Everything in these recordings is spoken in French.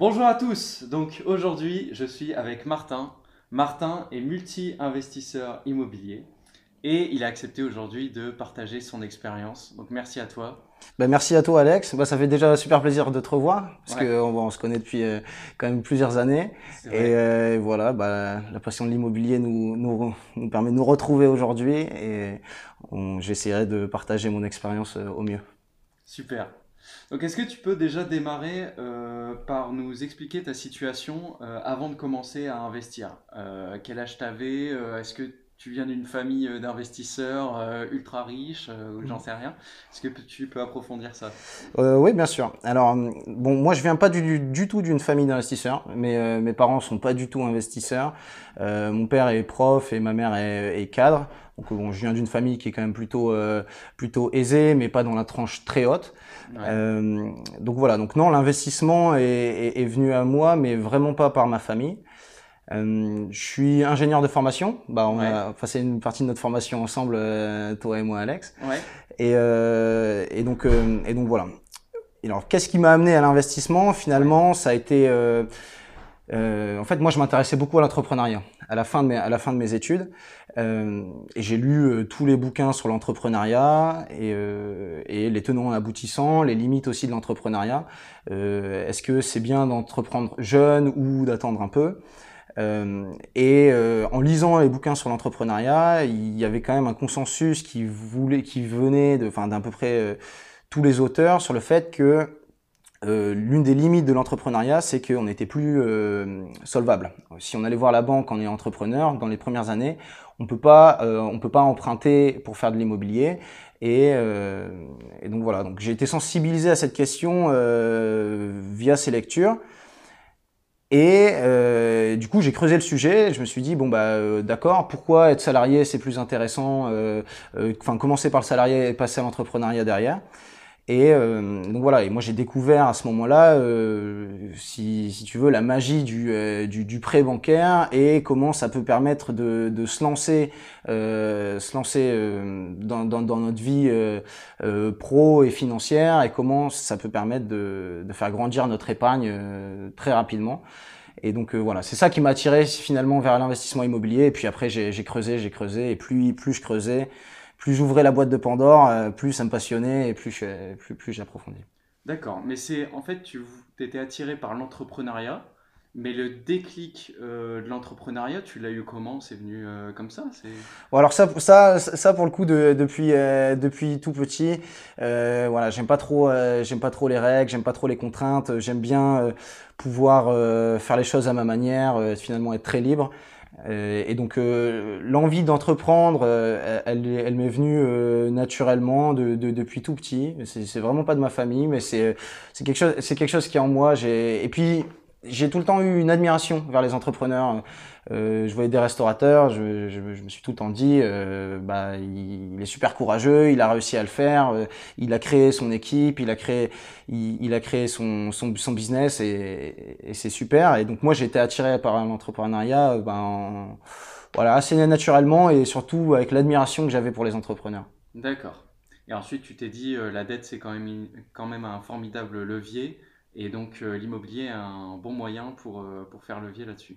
Bonjour à tous. Donc aujourd'hui, je suis avec Martin. Martin est multi-investisseur immobilier et il a accepté aujourd'hui de partager son expérience. Donc merci à toi. Ben, merci à toi Alex. Bah, ça fait déjà super plaisir de te revoir parce qu'on on se connaît depuis euh, quand même plusieurs années. Et euh, voilà, bah, la passion de l'immobilier nous, nous, nous, permet de nous retrouver aujourd'hui et j'essaierai de partager mon expérience euh, au mieux. Super. Donc est-ce que tu peux déjà démarrer euh, par nous expliquer ta situation euh, avant de commencer à investir? Euh, Quel âge tu avais Est-ce que tu viens d'une famille d'investisseurs ultra riches J'en sais rien? Est-ce que tu peux approfondir ça? Oui, bien sûr. Alors, bon, moi je viens pas du, tout d'une famille d'investisseurs. mais mes parents sont pas du tout investisseurs. mon père est prof et ma mère est, est cadre. Donc bon, je viens d'une famille qui est quand même plutôt plutôt aisée, mais pas dans la tranche très haute. Euh, donc voilà, donc non, l'investissement est, est, venu à moi, mais vraiment pas par ma famille. Euh, je suis ingénieur de formation. Bah, on a passé une partie de notre formation ensemble, euh, toi et moi, Alex. Ouais. Et, euh, et donc, euh, et donc voilà. Et alors, qu'est-ce qui m'a amené à l'investissement? Finalement, ça a été euh, en fait, moi, je m'intéressais beaucoup à l'entrepreneuriat à la fin de mes, à la fin de mes études, euh, et j'ai lu euh, tous les bouquins sur l'entrepreneuriat et, euh, et, les tenants aboutissants, les limites aussi de l'entrepreneuriat. Est-ce que c'est bien d'entreprendre jeune ou d'attendre un peu? Et en lisant les bouquins sur l'entrepreneuriat, il y avait quand même un consensus qui venait enfin, d'à peu près tous les auteurs sur le fait que l'une des limites de l'entrepreneuriat, c'est qu'on n'était plus solvable. Si on allait voir la banque en est entrepreneur, dans les premières années, on peut pas, euh, on peut pas emprunter pour faire de l'immobilier. Et, euh, et, donc voilà. Donc j'ai été sensibilisé à cette question via ces lectures. Et du coup, j'ai creusé le sujet. Je me suis dit bon bah d'accord, pourquoi être salarié c'est plus intéressant. Enfin, commencer par le salarié et passer à l'entrepreneuriat derrière. Et euh, donc voilà, et moi j'ai découvert à ce moment-là, euh, si, si, tu veux, la magie du, euh, du, du, prêt bancaire et comment ça peut permettre de, de se lancer, euh, se lancer euh, dans, dans, dans, notre vie pro et financière et comment ça peut permettre de, de faire grandir notre épargne très rapidement. Et donc voilà, c'est ça qui m'a attiré finalement vers l'investissement immobilier. Et puis après j'ai creusé, j'ai creusé, et plus, plus je creusais, plus j'ouvrais la boîte de Pandore, euh, plus ça me passionnait et plus, plus, plus j'approfondis. D'accord, mais c'est en fait, tu étais attiré par l'entrepreneuriat, mais le déclic euh, de l'entrepreneuriat, tu l'as eu comment? C'est venu euh, comme ça? Bon, Alors ça, ça, ça pour le coup, de, depuis, depuis tout petit, voilà, j'aime pas trop, j'aime pas trop les règles, j'aime pas trop les contraintes, j'aime bien pouvoir faire les choses à ma manière, finalement être très libre. Euh, et donc euh, l'envie d'entreprendre, euh, elle, m'est venue naturellement de, de, depuis tout petit. C'est vraiment pas de ma famille, mais c'est quelque chose qui est en moi. Et puis j'ai tout le temps eu une admiration vers les entrepreneurs. Euh, je voyais des restaurateurs, je, me suis tout le temps dit, euh, bah, il, est super courageux, il a réussi à le faire, euh, il a créé son équipe, il a créé, il, a créé son, son, business et, et c'est super. Et donc moi j'ai été attiré par l'entrepreneuriat, ben, voilà, assez naturellement et surtout avec l'admiration que j'avais pour les entrepreneurs. D'accord. Et ensuite tu t'es dit, la dette c'est quand même, quand même un formidable levier. Et donc euh, l'immobilier est un bon moyen pour, euh, pour faire levier là-dessus.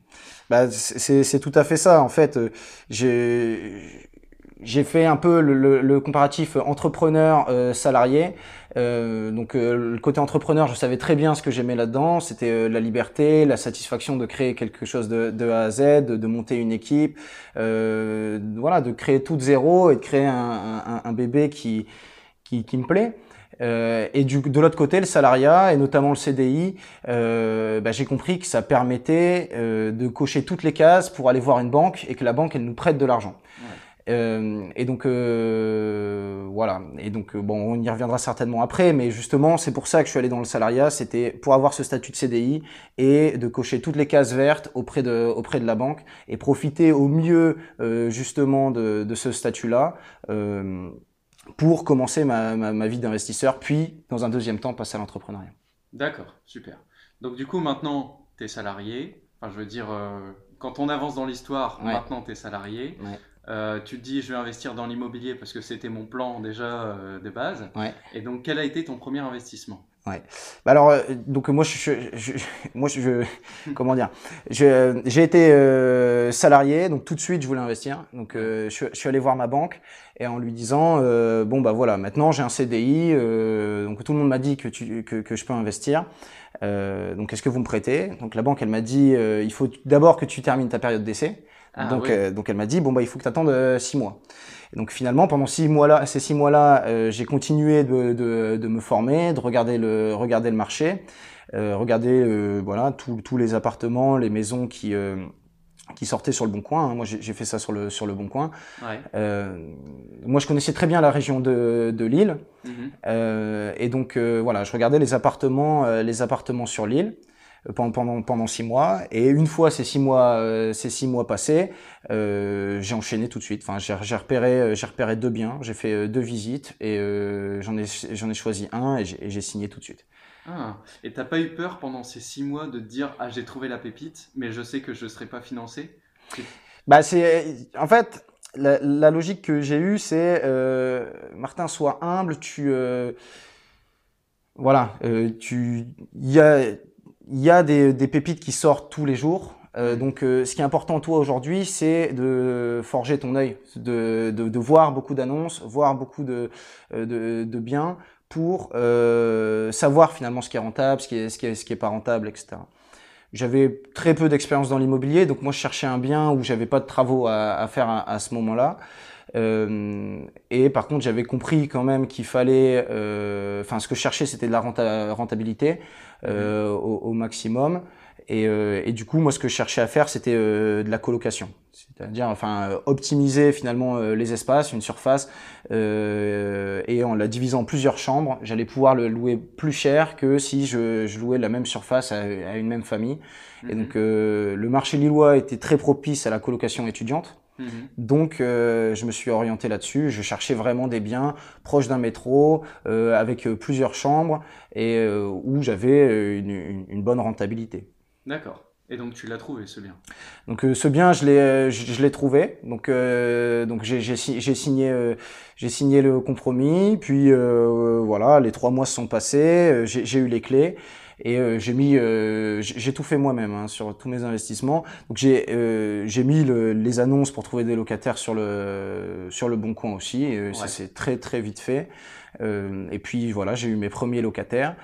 Bah, c'est tout à fait ça. En fait, euh, j'ai fait un peu le, le, comparatif entrepreneur salarié. Euh, donc le côté entrepreneur, je savais très bien ce que j'aimais là-dedans. C'était la liberté, la satisfaction de créer quelque chose de, de A à Z, de, de monter une équipe, voilà, de créer tout de zéro et de créer un, un, un bébé qui, qui, qui me plaît. Euh, et du, de l'autre côté, le salariat et notamment le CDI, euh, bah, j'ai compris que ça permettait euh, de cocher toutes les cases pour aller voir une banque et que la banque elle nous prête de l'argent. Euh, et donc euh, voilà. Et donc bon, on y reviendra certainement après, mais justement c'est pour ça que je suis allé dans le salariat, c'était pour avoir ce statut de CDI et de cocher toutes les cases vertes auprès de auprès de la banque et profiter au mieux justement de, de ce statut-là pour commencer ma, ma, vie d'investisseur, puis dans un deuxième temps passer à l'entrepreneuriat. D'accord, super. Donc du coup maintenant tu es salarié, enfin je veux dire euh, quand on avance dans l'histoire, maintenant tu es salarié. Euh, tu te dis je vais investir dans l'immobilier parce que c'était mon plan déjà euh, de base. Et donc quel a été ton premier investissement? Ouais. Bah alors, euh, donc moi, je, je, moi, je, comment dire, j'ai été euh, salarié, donc tout de suite, je voulais investir. Donc, euh, je, je, suis allé voir ma banque et en lui disant, bon bah voilà, maintenant j'ai un CDI, donc tout le monde m'a dit que, tu, que, que je peux investir. donc, est-ce que vous me prêtez? Donc la banque, elle m'a dit, il faut d'abord que tu termines ta période d'essai. Ah, donc, donc elle m'a dit, bon bah il faut que tu attendes six mois donc finalement, pendant six mois-là, ces six mois-là, euh, j'ai continué de, de, de, me former, de regarder le, regarder le marché, euh, regarder euh, voilà tous les appartements, les maisons qui euh, qui sortaient sur le Bon Coin. Hein. Moi, j'ai fait ça sur le sur le Bon Coin. Ouais. moi, je connaissais très bien la région de, de Lille, mm-hmm. et donc voilà, je regardais les appartements les appartements sur l'île pendant, pendant, pendant six mois. Et une fois ces six mois, euh, ces six mois passés, euh, j'ai enchaîné tout de suite. Enfin, j'ai repéré, euh, j'ai repéré deux biens, j'ai fait euh, deux visites et j'en ai, j'en ai choisi un et j'ai signé tout de suite. Ah, et t'as pas eu peur pendant ces six mois de te dire ah j'ai trouvé la pépite, mais je sais que je serai pas financé? Bah c'est en fait la, la logique que j'ai eue c'est euh, Martin sois humble, tu euh, voilà, euh, tu il y a il y a des, des, pépites qui sortent tous les jours. Euh, donc, euh, ce qui est important toi aujourd'hui, c'est de forger ton œil, de, de, de voir beaucoup d'annonces, voir beaucoup de, euh, de, de biens pour euh, savoir finalement ce qui est rentable, ce qui est, ce qui est, ce qui est pas rentable, etc. J'avais très peu d'expérience dans l'immobilier, donc moi je cherchais un bien où j'avais pas de travaux à, à faire à, à ce moment-là. Euh, et par contre, j'avais compris quand même qu'il fallait, euh, enfin, ce que je cherchais, c'était de la rentabilité euh, au, au, maximum. Et, et, du coup, moi, ce que je cherchais à faire, c'était de la colocation, c'est-à-dire, enfin, optimiser finalement les espaces, une surface, et en la divisant en plusieurs chambres, j'allais pouvoir le louer plus cher que si je, je louais la même surface à, à une même famille. Et donc, le marché lillois était très propice à la colocation étudiante. Mhm. Donc, euh, je me suis orienté là-dessus. Je cherchais vraiment des biens proches d'un métro, euh, avec euh, plusieurs chambres et euh, où j'avais une, une, une, bonne rentabilité. D'accord. Et donc tu l'as trouvé ce bien. Donc euh, ce bien je l'ai je, je l'ai trouvé. Donc donc j'ai j'ai signé j'ai signé le compromis. Puis voilà les trois mois se sont passés. J'ai eu les clés. Et euh, j'ai mis, euh, j'ai tout fait moi-même hein, sur tous mes investissements. Donc j'ai euh, j'ai mis le, les annonces pour trouver des locataires sur le sur le bon coin aussi. Et ouais. ça c'est très très vite fait. et puis voilà, j'ai eu mes premiers locataires.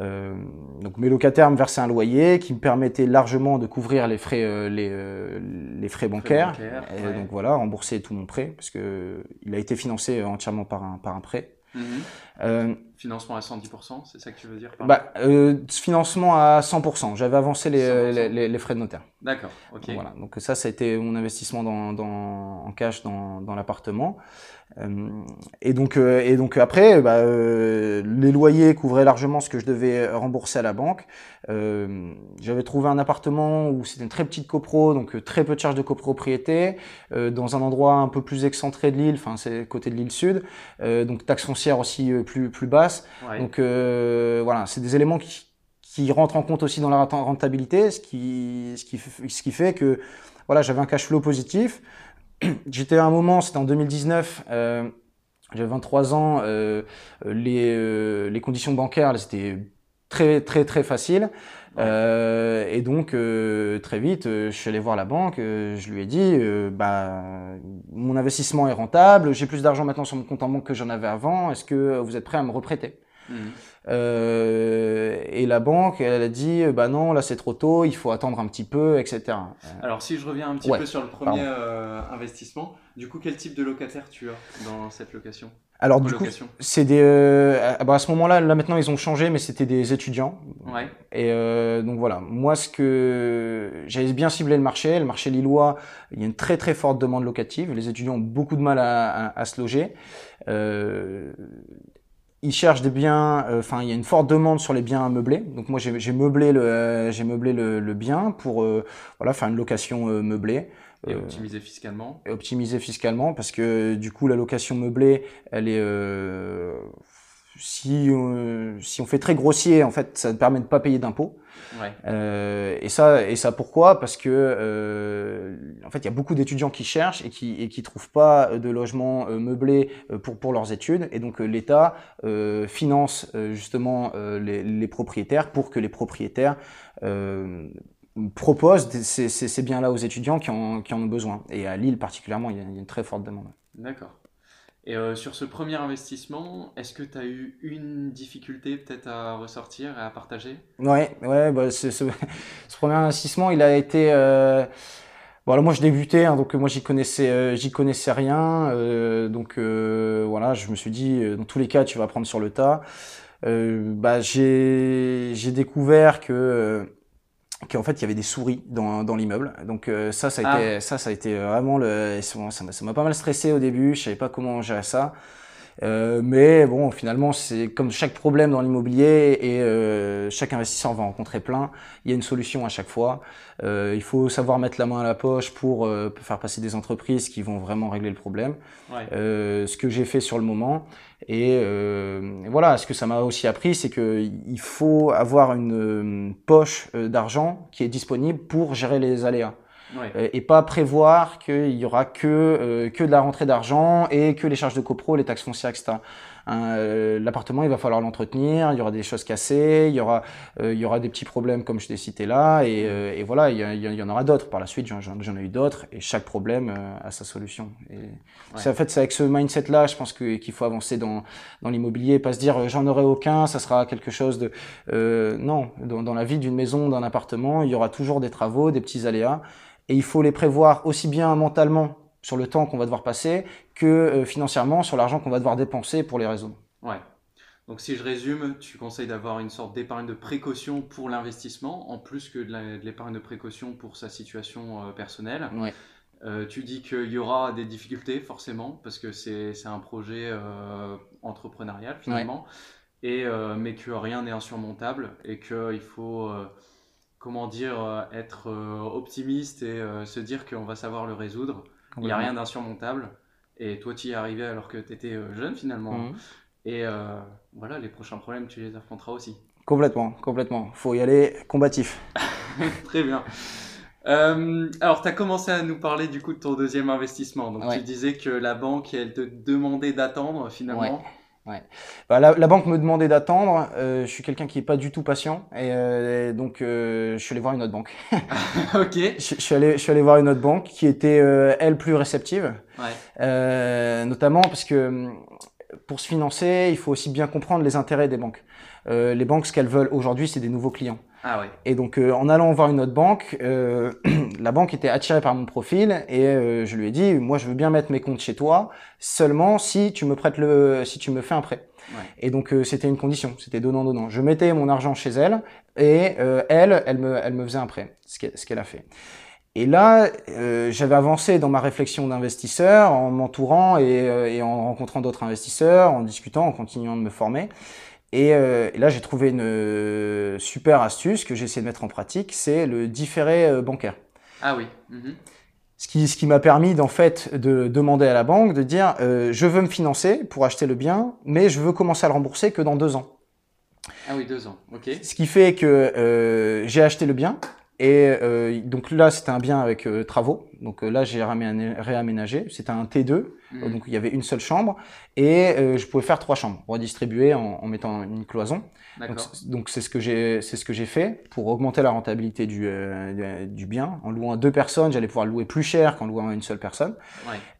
Euh, donc mes locataires me versaient un loyer qui me permettait largement de couvrir les frais, euh, les, euh, les frais bancaires. Frais bancaires et ouais. donc voilà, rembourser tout mon prêt parce que il a été financé entièrement par un par un prêt. Mmh. Euh, financement à 110%, c'est ça que tu veux dire par bah, euh, Financement à 100%. J'avais avancé les, les, les, frais de notaire. D'accord, ok. Voilà, donc ça, ça a été mon investissement dans, dans, en cash dans, dans l'appartement. Euh, et donc, euh, et donc après, bah, euh, les loyers couvraient largement ce que je devais rembourser à la banque. Euh, j'avais trouvé un appartement où c'était une très petite copro, donc très peu de charges de copropriété, dans un endroit un peu plus excentré de l'île, enfin c'est côté de l'île sud, donc taxe foncière aussi plus plus basse. Ouais. Donc voilà, c'est des éléments qui qui rentrent en compte aussi dans la rentabilité, ce qui ce qui ce qui fait que voilà, j'avais un cash flow positif. J'étais à un moment, c'était en 2019, euh, j'avais 23 ans, euh, les, euh, les conditions bancaires, elles étaient très très très faciles. Euh, et donc euh, très vite, euh, je suis allé voir la banque, je lui ai dit, bah mon investissement est rentable, j'ai plus d'argent maintenant sur mon compte en banque que j'en avais avant. Est-ce que vous êtes prêt à me reprêter? Mmh. Euh, et la banque, elle a dit, bah non, là c'est trop tôt, il faut attendre un petit peu, etc. Alors si je reviens un petit ouais, peu sur le premier euh, investissement, du coup, quel type de locataire tu as dans cette location alors du coup, c'est des. Euh, bah à ce moment-là, là maintenant ils ont changé, mais c'était des étudiants. Ouais. Et euh, donc voilà, moi ce que j'avais bien ciblé le marché, le marché lillois, il y a une très très forte demande locative. Les étudiants ont beaucoup de mal à, à, à se loger. Euh, ils cherchent des biens, euh, enfin euh, il y a une forte demande sur les biens meublés. Donc moi j'ai meublé le euh, j'ai meublé le, le, bien pour euh, voilà faire une location euh, meublée. Et optimiser fiscalement. Et optimiser fiscalement parce que du coup la location meublée elle est si, si on fait très grossier, en fait, ça ne permet de pas payer d'impôts. Ouais. Euh, et ça, et ça pourquoi? Parce que euh, en fait, il y a beaucoup d'étudiants qui cherchent et qui et qui trouvent pas de logement euh, meublé euh, pour pour leurs études, et donc l'État finance justement les, les, propriétaires pour que les propriétaires proposent ces, ces, ces biens-là aux étudiants qui en, qui en ont besoin. Et à Lille particulièrement, il y a une très forte demande. D'accord. Et euh, sur ce premier investissement, est-ce que tu as eu une difficulté peut-être à ressortir et à partager? Ouais, ouais bah, ce, premier investissement, il a été... Euh... Moi je débutais, hein, donc moi j'y connaissais, euh, j'y connaissais rien, euh, donc euh, voilà, je me suis dit, dans tous les cas, tu vas apprendre sur le tas. bah, j'ai découvert que qu'en fait il y avait des souris dans, dans l'immeuble. Donc euh, ça, ça a ah. été, ça, ça a été vraiment le, ça m'a pas mal stressé au début. Je savais pas comment gérer ça. Euh, mais bon, finalement, c'est comme chaque problème dans l'immobilier et euh, chaque investisseur va rencontrer plein. Il y a une solution à chaque fois. Euh, il faut savoir mettre la main à la poche pour euh, faire passer des entreprises qui vont vraiment régler le problème. Ouais. ce que j'ai fait sur le moment. Et, voilà, ce que ça m'a aussi appris, c'est que il faut avoir une poche d'argent qui est disponible pour gérer les aléas. Euh, et pas prévoir qu'il y aura que euh, que de la rentrée d'argent et que les charges de copro, les taxes foncières, etc. Hein, euh, l'appartement, il va falloir l'entretenir, il y aura des choses cassées, il y aura il y aura des petits problèmes comme je l'ai cité là, et, et voilà, il y, il y, en aura d'autres par la suite. J'en ai eu d'autres, et chaque problème a sa solution. Et ouais. en fait, c'est avec ce mindset-là, je pense qu'il faut avancer dans dans l'immobilier, pas se dire j'en aurai aucun, ça sera quelque chose de non. Dans, dans la vie d'une maison, d'un appartement, il y aura toujours des travaux, des petits aléas et il faut les prévoir aussi bien mentalement sur le temps qu'on va devoir passer que euh, financièrement sur l'argent qu'on va devoir dépenser pour les réseaux. Ouais. Donc si je résume, tu conseilles d'avoir une sorte d'épargne de précaution pour l'investissement, en plus que de l'épargne de précaution pour sa situation euh, personnelle. Ouais. Euh, tu dis qu'il y aura des difficultés forcément, parce que c'est un projet euh, entrepreneurial finalement, ouais. et, euh, mais que rien n'est insurmontable et qu'il faut comment dire, euh, être euh, optimiste et euh, se dire qu'on va savoir le résoudre. Il n'y a rien d'insurmontable. Et toi, tu y es arrivé alors que tu étais jeune finalement. Mhm. Et voilà, les prochains problèmes, tu les affronteras aussi. Complètement, complètement. faut y aller combatif. Très bien. Euh, alors, tu as commencé à nous parler du coup de ton deuxième investissement. Donc, tu disais que la banque, elle te demandait d'attendre finalement. Ouais. Bah, la, la, banque me demandait d'attendre. Euh, je suis quelqu'un qui est pas du tout patient et, euh, donc euh, je suis allé voir une autre banque. ok. Je, je, suis allé, je suis allé voir une autre banque qui était euh, elle plus réceptive, ouais. Euh, notamment parce que pour se financer, il faut aussi bien comprendre les intérêts des banques. les banques, ce qu'elles veulent aujourd'hui, c'est des nouveaux clients. Ah ouais. Et donc, euh, en allant voir une autre banque, euh, la banque était attirée par mon profil et euh, je lui ai dit, moi, je veux bien mettre mes comptes chez toi, seulement si tu me prêtes le, si tu me fais un prêt. Ouais. Et donc, euh, c'était une condition, c'était donnant donnant. Je mettais mon argent chez elle et euh, elle, elle me, elle me faisait un prêt, ce qu'elle a fait. Et là, j'avais avancé dans ma réflexion d'investisseur en m'entourant et, et en rencontrant d'autres investisseurs, en discutant, en continuant de me former. Et, euh, et là, j'ai trouvé une euh, super astuce que j'ai essayé de mettre en pratique, c'est le différé euh, bancaire. Ah oui. Mhm. Ce qui, ce qui m'a permis d'en fait de demander à la banque de dire euh, je veux me financer pour acheter le bien, mais je veux commencer à le rembourser que dans deux ans. Ah oui, deux ans, ok. Ce qui fait que euh, j'ai acheté le bien, et euh, donc là, c'était un bien avec euh, travaux. Donc euh, là, j'ai réaménagé. C'était un T2. Mmh. Donc il y avait une seule chambre. Et je pouvais faire trois chambres, redistribuer en, en mettant une cloison. Donc c'est ce que j'ai c'est ce que j'ai fait pour augmenter la rentabilité du, euh, du bien. En louant à deux personnes, j'allais pouvoir le louer plus cher qu'en louant à une seule personne.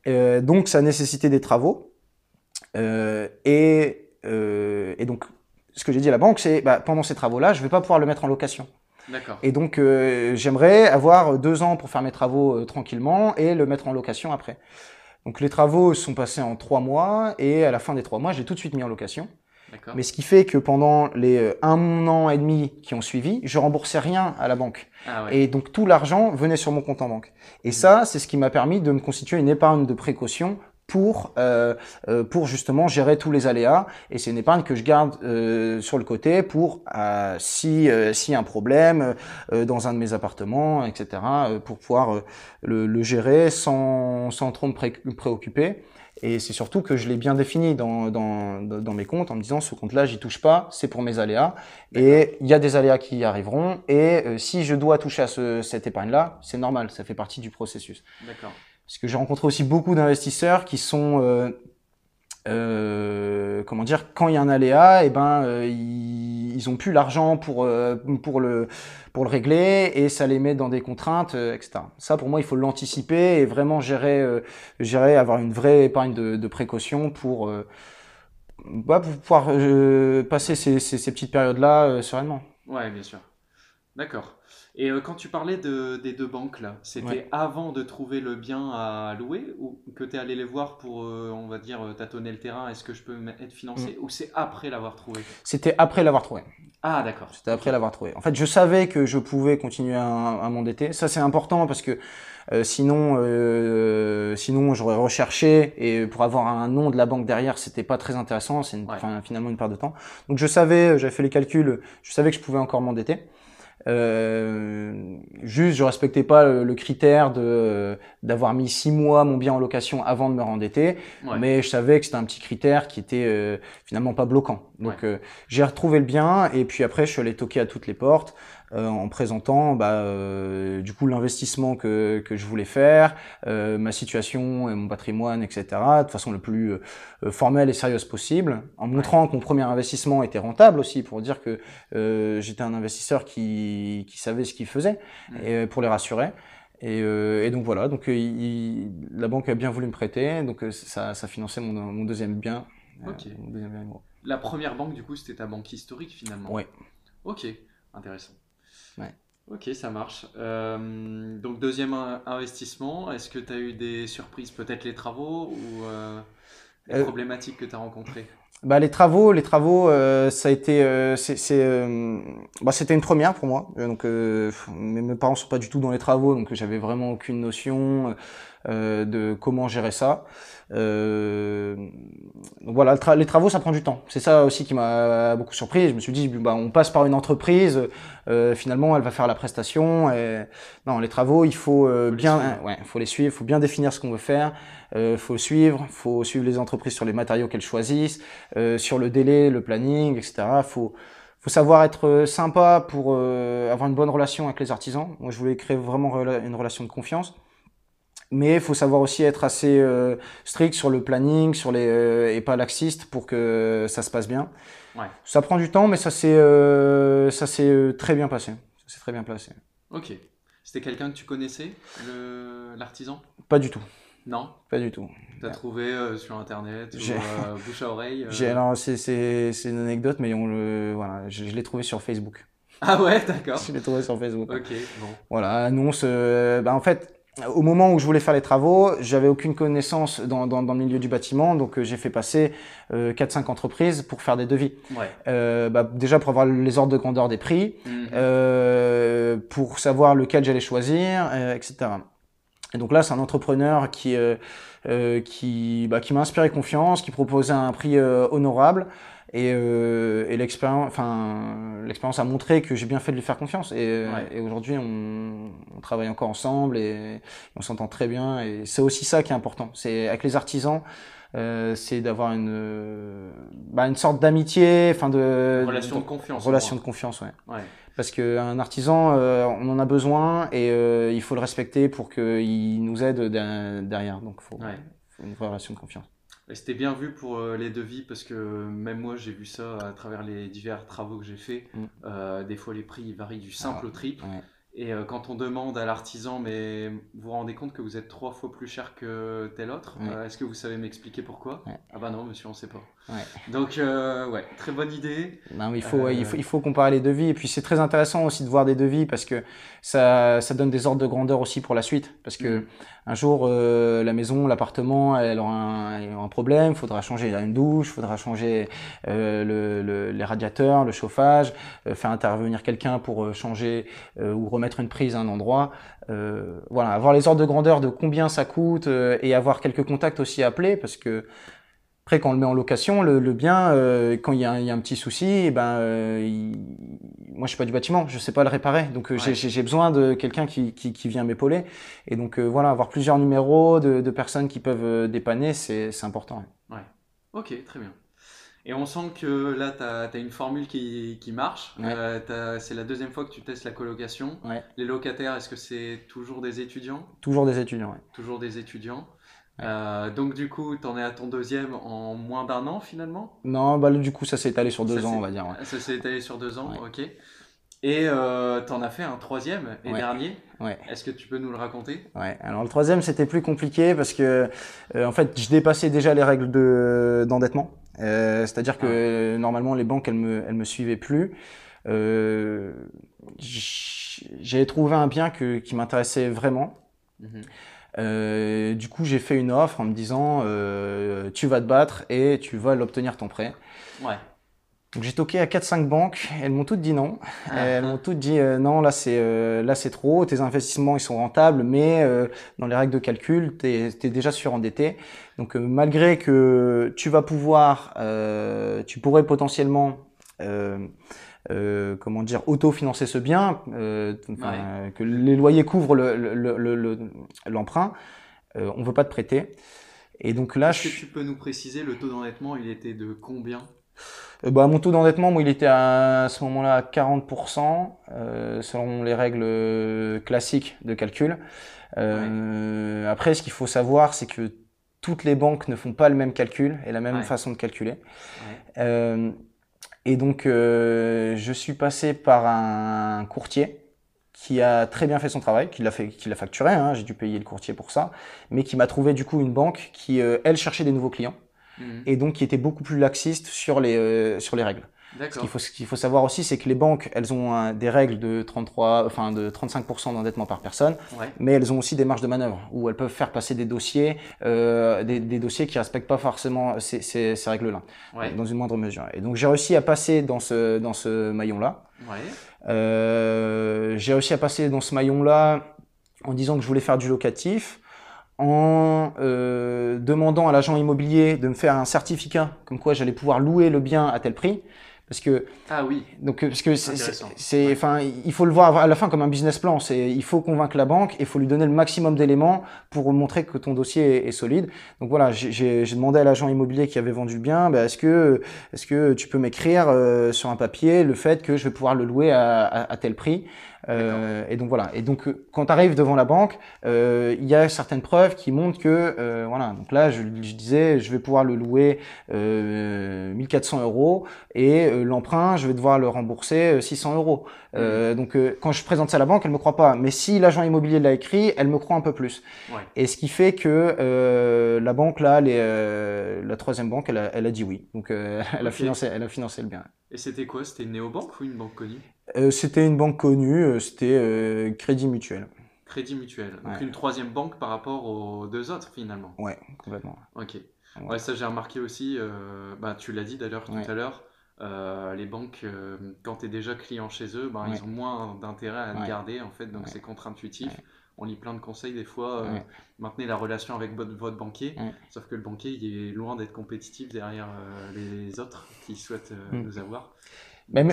Ouais. donc ça nécessitait des travaux. et, et donc ce que j'ai dit à la banque, c'est bah, pendant ces travaux-là, je vais pas pouvoir le mettre en location. Et donc, euh, j'aimerais avoir deux ans pour faire mes travaux euh, tranquillement et le mettre en location après. Donc, les travaux sont passés en trois mois et à la fin des trois mois, j'ai tout de suite mis en location. Mais ce qui fait que pendant les euh, un an et demi qui ont suivi, je remboursais rien à la banque. Ah ouais. Et donc tout l'argent venait sur mon compte en banque. Et mmh. ça, c'est ce qui m'a permis de me constituer une épargne de précaution pour euh, euh, pour justement gérer tous les aléas et c'est une épargne que je garde euh, sur le côté pour euh, si euh, si un problème euh, dans un de mes appartements etc pour pouvoir le, le, gérer sans sans trop me pré préoccuper Et c'est surtout que je l'ai bien défini dans, dans, dans mes comptes en me disant ce compte-là, j'y touche pas, c'est pour mes aléas. Et il y a des aléas qui arriveront. Et euh, si je dois toucher à ce, cette épargne-là, c'est normal, ça fait partie du processus. D'accord. Parce que j'ai rencontré aussi beaucoup d'investisseurs qui sont euh, euh, comment dire, quand il y a un aléa, et eh ben euh, ils, ils ont plus l'argent pour pour le pour le régler et ça les met dans des contraintes, etc. Ça pour moi il faut l'anticiper et vraiment gérer gérer avoir une vraie épargne de, de précaution pour bah, pouvoir passer ces, ces, ces petites périodes là sereinement. Ouais, bien sûr. D'accord. Et euh, quand tu parlais de, des deux banques là, c'était avant de trouver le bien à louer ou que tu es allé les voir pour, euh, on va dire, tâtonner le terrain, est-ce que je peux être financé mm. ou c'est après l'avoir trouvé? C'était après l'avoir trouvé. Ah d'accord. C'était après l'avoir trouvé. En fait, je savais que je pouvais continuer à, à m'endetter. Ça c'est important parce que euh, sinon, euh, sinon j'aurais recherché et pour avoir un nom de la banque derrière, c'était pas très intéressant. C'est finalement une perte de temps. Donc je savais, j'avais fait les calculs, je savais que je pouvais encore m'endetter. Euh, juste, je respectais pas le, critère de d'avoir mis six mois mon bien en location avant de me rendetter, mais je savais que c'était un petit critère qui était euh, finalement pas bloquant. Donc euh, j'ai retrouvé le bien et puis après je suis allé toquer à toutes les portes. Euh, en présentant bah, euh, du coup l'investissement que, que je voulais faire, euh, ma situation et mon patrimoine, etc. de façon le plus formelle et sérieuse possible, en montrant que mon premier investissement était rentable aussi pour dire que j'étais un investisseur qui, qui savait ce qu'il faisait mmh. et pour les rassurer. Et, et, donc voilà, donc la banque a bien voulu me prêter, donc ça, ça finançait mon, mon deuxième bien. Mon deuxième bien la première banque, du coup, c'était ta banque historique finalement. Oui. Ok, intéressant. Ok, ça marche. Euh, donc deuxième investissement, est-ce que tu as eu des surprises, peut-être les travaux ou euh, les euh, problématiques que tu as rencontrées? Bah, les travaux, les travaux, ça a été, c'est, bah, c'était une première pour moi. Donc, mes, mes, parents sont pas du tout dans les travaux, donc j'avais vraiment aucune notion de comment gérer ça. Euh, donc voilà, les travaux, ça prend du temps. C'est ça aussi qui m'a beaucoup surpris. Je me suis dit, bah, on passe par une entreprise, euh, finalement, elle va faire la prestation. Et... Non, les travaux, il faut, euh, bien, ouais, faut les suivre, faut bien définir ce qu'on veut faire. Euh, faut suivre, faut suivre les entreprises sur les matériaux qu'elles choisissent, euh, sur le délai, le planning, etc. Faut faut savoir être sympa pour avoir une bonne relation avec les artisans. Moi, je voulais créer vraiment une relation de confiance. Mais il faut savoir aussi être assez euh, strict sur le planning, sur les euh, et pas laxiste pour que ça se passe bien. Ouais. Ça prend du temps, mais ça s'est euh, ça s'est très bien passé. Ça s'est très bien passé. Ok. C'était quelqu'un que tu connaissais, l'artisan? Pas du tout. Non? Pas du tout. T'as trouvé sur internet ou bouche à oreille Alors c'est une anecdote, mais on le voilà, je, je l'ai trouvé sur Facebook. Ah ouais, d'accord. je l'ai trouvé sur Facebook. Ok, bon. Voilà, annonce. bah en fait, au moment où je voulais faire les travaux, j'avais aucune connaissance dans, dans, dans, le milieu du bâtiment, donc euh, j'ai fait passer euh, 4-5 entreprises pour faire des devis. Ouais. Euh, bah, déjà pour avoir les ordres de grandeur des prix, mhm. euh, pour savoir lequel j'allais choisir, euh, etc. Et donc là, c'est un entrepreneur qui qui, bah, qui m'a inspiré confiance, qui proposait un prix honorable. Et, euh, et l'expérience, enfin, l'expérience a montré que j'ai bien fait de lui faire confiance. Et, et aujourd'hui, on, on, travaille encore ensemble et, on s'entend très bien. Et c'est aussi ça qui est important. C'est avec les artisans, euh, c'est d'avoir une, bah, une sorte d'amitié, enfin de relation de, confiance. Relation de confiance, ouais. ouais. Parce qu'un artisan, euh, on en a besoin et euh, il faut le respecter pour qu'il nous aide derrière. Donc, faut, ouais. faut une vraie relation de confiance. C'était bien vu pour euh, les devis parce que même moi j'ai vu ça à travers les divers travaux que j'ai fait. Mm. Euh, des fois les prix varient du simple au triple. Ouais. Et euh, quand on demande à l'artisan, mais vous vous rendez compte que vous êtes trois fois plus cher que tel autre euh, Est-ce que vous savez m'expliquer pourquoi? Ah bah non, monsieur, on sait pas. Ouais. Donc euh, ouais, très bonne idée. Non, mais il faut, il faut, il faut comparer les devis. Et puis c'est très intéressant aussi de voir des devis parce que ça, ça donne des ordres de grandeur aussi pour la suite. Parce que mmh. un jour, euh, la maison, l'appartement, elle aura un, un problème. Il faudra changer une douche, il faudra changer euh, le, le, les radiateurs, le chauffage, euh, faire intervenir quelqu'un pour changer ou remettre une prise à un endroit. voilà, avoir les ordres de grandeur de combien ça coûte et avoir quelques contacts aussi à appeler parce que Après, quand on le met en location, le, le bien, euh, quand il y, a un, il y, a un petit souci, eh ben, euh, il... moi, je suis pas du bâtiment, je sais pas le réparer. Donc, euh, Ouais. j'ai- besoin de quelqu'un qui, qui, qui vient m'épauler. Et donc, euh, voilà, avoir plusieurs numéros de, de personnes qui peuvent dépanner, c'est important. ouais. Ok, très bien. Et on sent que là, tu as, une formule qui, qui marche. Ouais. Euh, c'est la deuxième fois que tu testes la colocation. Ouais. Les locataires, est-ce que c'est toujours des étudiants? Toujours des étudiants. ouais. Toujours des étudiants. Euh, donc du coup, tu en es à ton deuxième en moins d'un an finalement? Non, bah, du coup, ça s'est étalé sur deux Ça, ans, on va dire. ouais. Ça s'est étalé sur deux ans, Ouais. ok. Et euh, tu en as fait un troisième et Ouais. dernier? Ouais. Est-ce que tu peux nous le raconter? Ouais, alors le troisième c'était plus compliqué parce que euh, en fait je dépassais déjà les règles de d'endettement. Euh, C'est-à-dire que Ah. normalement les banques elles me elles me suivaient plus. Euh, J'ai trouvé un bien que, qui m'intéressait vraiment. Mhm. Euh, du coup j'ai fait une offre en me disant euh, tu vas te battre et tu vas l'obtenir ton prêt. Ouais. Donc j'ai toqué à 4-5 banques, elles m'ont toutes dit non. Ah. Elles m'ont toutes dit euh, non, là c'est euh, là c'est trop, tes investissements ils sont rentables, mais euh, dans les règles de calcul, tu es, déjà surendetté. Donc malgré que tu vas pouvoir, euh, tu pourrais potentiellement euh, comment dire, autofinancer ce bien, euh, Ouais. euh, que les loyers couvrent le- le- le- le- l'emprunt, euh, on veut pas te prêter. Et donc là, Est-ce je, que tu peux nous préciser le taux d'endettement, il était de combien? euh, bah, mon taux d'endettement, moi, il était à, à ce moment-là à 40%, euh, selon les règles classiques de calcul. Euh, Après, ce qu'il faut savoir, c'est que toutes les banques ne font pas le même calcul et la même Ouais. façon de calculer. Ouais. Euh, et donc, euh, je suis passé par un courtier qui a très bien fait son travail, qui l'a fait, qui l'a facturé. Hein, j'ai dû payer le courtier pour ça, mais qui m'a trouvé du coup une banque qui, euh, elle, cherchait des nouveaux clients Mhm. et donc qui était beaucoup plus laxiste sur les euh, sur les règles. Ce qu'il faut, savoir aussi, c'est que les banques, elles ont un- des règles de 33, enfin de 35% d'endettement par personne, Ouais. mais elles ont aussi des marges de manœuvre où elles peuvent faire passer des dossiers, euh, des, des dossiers qui respectent pas forcément ces, ces, ces règles-là, Ouais. dans une moindre mesure. Et donc j'ai réussi à passer dans ce dans ce maillon-là. Ouais. Euh, j'ai réussi à passer dans ce maillon-là en disant que je voulais faire du locatif, en euh, demandant à l'agent immobilier de me faire un certificat comme quoi j'allais pouvoir louer le bien à tel prix. Parce que, Ah oui. donc, euh, parce que c'est, enfin, il faut le voir à la fin comme un business plan. C'est, il faut convaincre la banque et il faut lui donner le maximum d'éléments pour montrer que ton dossier est, est solide. Donc voilà, j'ai, demandé à l'agent immobilier qui avait vendu le bien, bah, est-ce que, est-ce que tu peux m'écrire euh, sur un papier le fait que je vais pouvoir le louer à, à, à tel prix? Euh, Et donc voilà. Et donc euh, quand tu arrives devant la banque, euh, il y a certaines preuves qui montrent que euh, voilà. Donc là, je, je disais, je vais pouvoir le louer euh, 1400 euros et euh, l'emprunt, je vais devoir le rembourser euh, 600 euros. Euh, donc euh, quand je présente ça à la banque, elle me croit pas. Mais si l'agent immobilier l'a écrit, elle me croit un peu plus. Ouais. Et ce qui fait que euh, la banque là, les, euh, la troisième banque, elle a, elle a dit oui. Donc euh, elle a financé, elle a financé le bien. Et c'était quoi? C'était une néobanque ou une banque connue? Euh, c'était une banque connue, euh, c'était euh, Crédit Mutuel. Crédit Mutuel. Donc Ouais. une troisième banque par rapport aux deux autres finalement. Ouais, complètement. Ok. Ouais. Ouais, ça j'ai remarqué aussi. euh, bah, tu l'as dit d'ailleurs tout Ouais. à l'heure. euh, les banques, euh, quand tu es déjà client chez eux, bah, ils ont moins d'intérêt à te garder en fait, donc c'est contre-intuitif. On lit plein de conseils des fois. Maintenez la relation avec votre, votre banquier, sauf que le banquier il est loin d'être compétitif derrière les autres qui souhaitent Mm. nous avoir. Mais,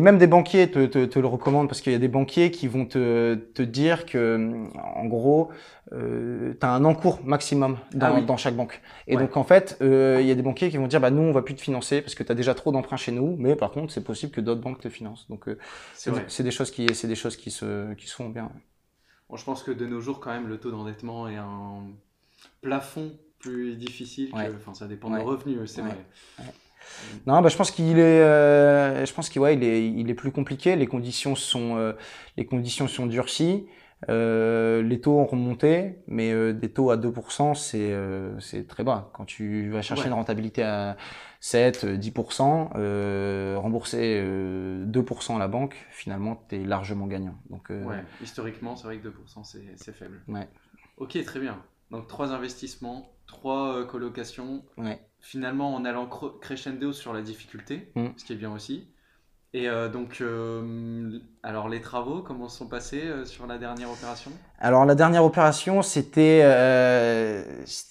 même des banquiers te, te, te le recommandent parce qu'il y a des banquiers qui vont te, te dire que, en gros, euh, tu as un encours maximum dans, Ah oui. dans chaque banque. Et Ouais. donc, en fait, euh, il y a des banquiers qui vont dire, bah, nous, on va plus te financer parce que tu as déjà trop d'emprunts chez nous, mais par contre, c'est possible que d'autres banques te financent. Donc, euh, C'est des choses qui, c'est des choses qui se, qui se font bien. Bon, je pense que de nos jours, quand même, le taux d'endettement est un plafond plus difficile. que- Ouais. Enfin, ça dépend Ouais. des revenus, c'est Ouais. vrai. Non, bah, je pense qu'il est, euh, je pense qu'il ouais, il est, il est plus compliqué. Les conditions sont, euh, les conditions sont durcies. Euh, les taux ont remonté, mais euh, des taux à 2%, c'est euh, c'est très bas. Quand tu vas chercher Ouais. une rentabilité à 7, euh, 10%, euh, rembourser euh, 2% à la banque, finalement, tu es largement gagnant. Donc, Ouais, historiquement, c'est vrai que 2%, c'est c'est faible. ouais, Ok, très bien. Donc, trois investissements, trois colocations. Finalement, en allant crescendo sur la difficulté, Mm. ce qui est bien aussi. Et euh, donc, euh, alors les travaux, comment se sont passés euh, sur la dernière opération? Alors la dernière opération, c'était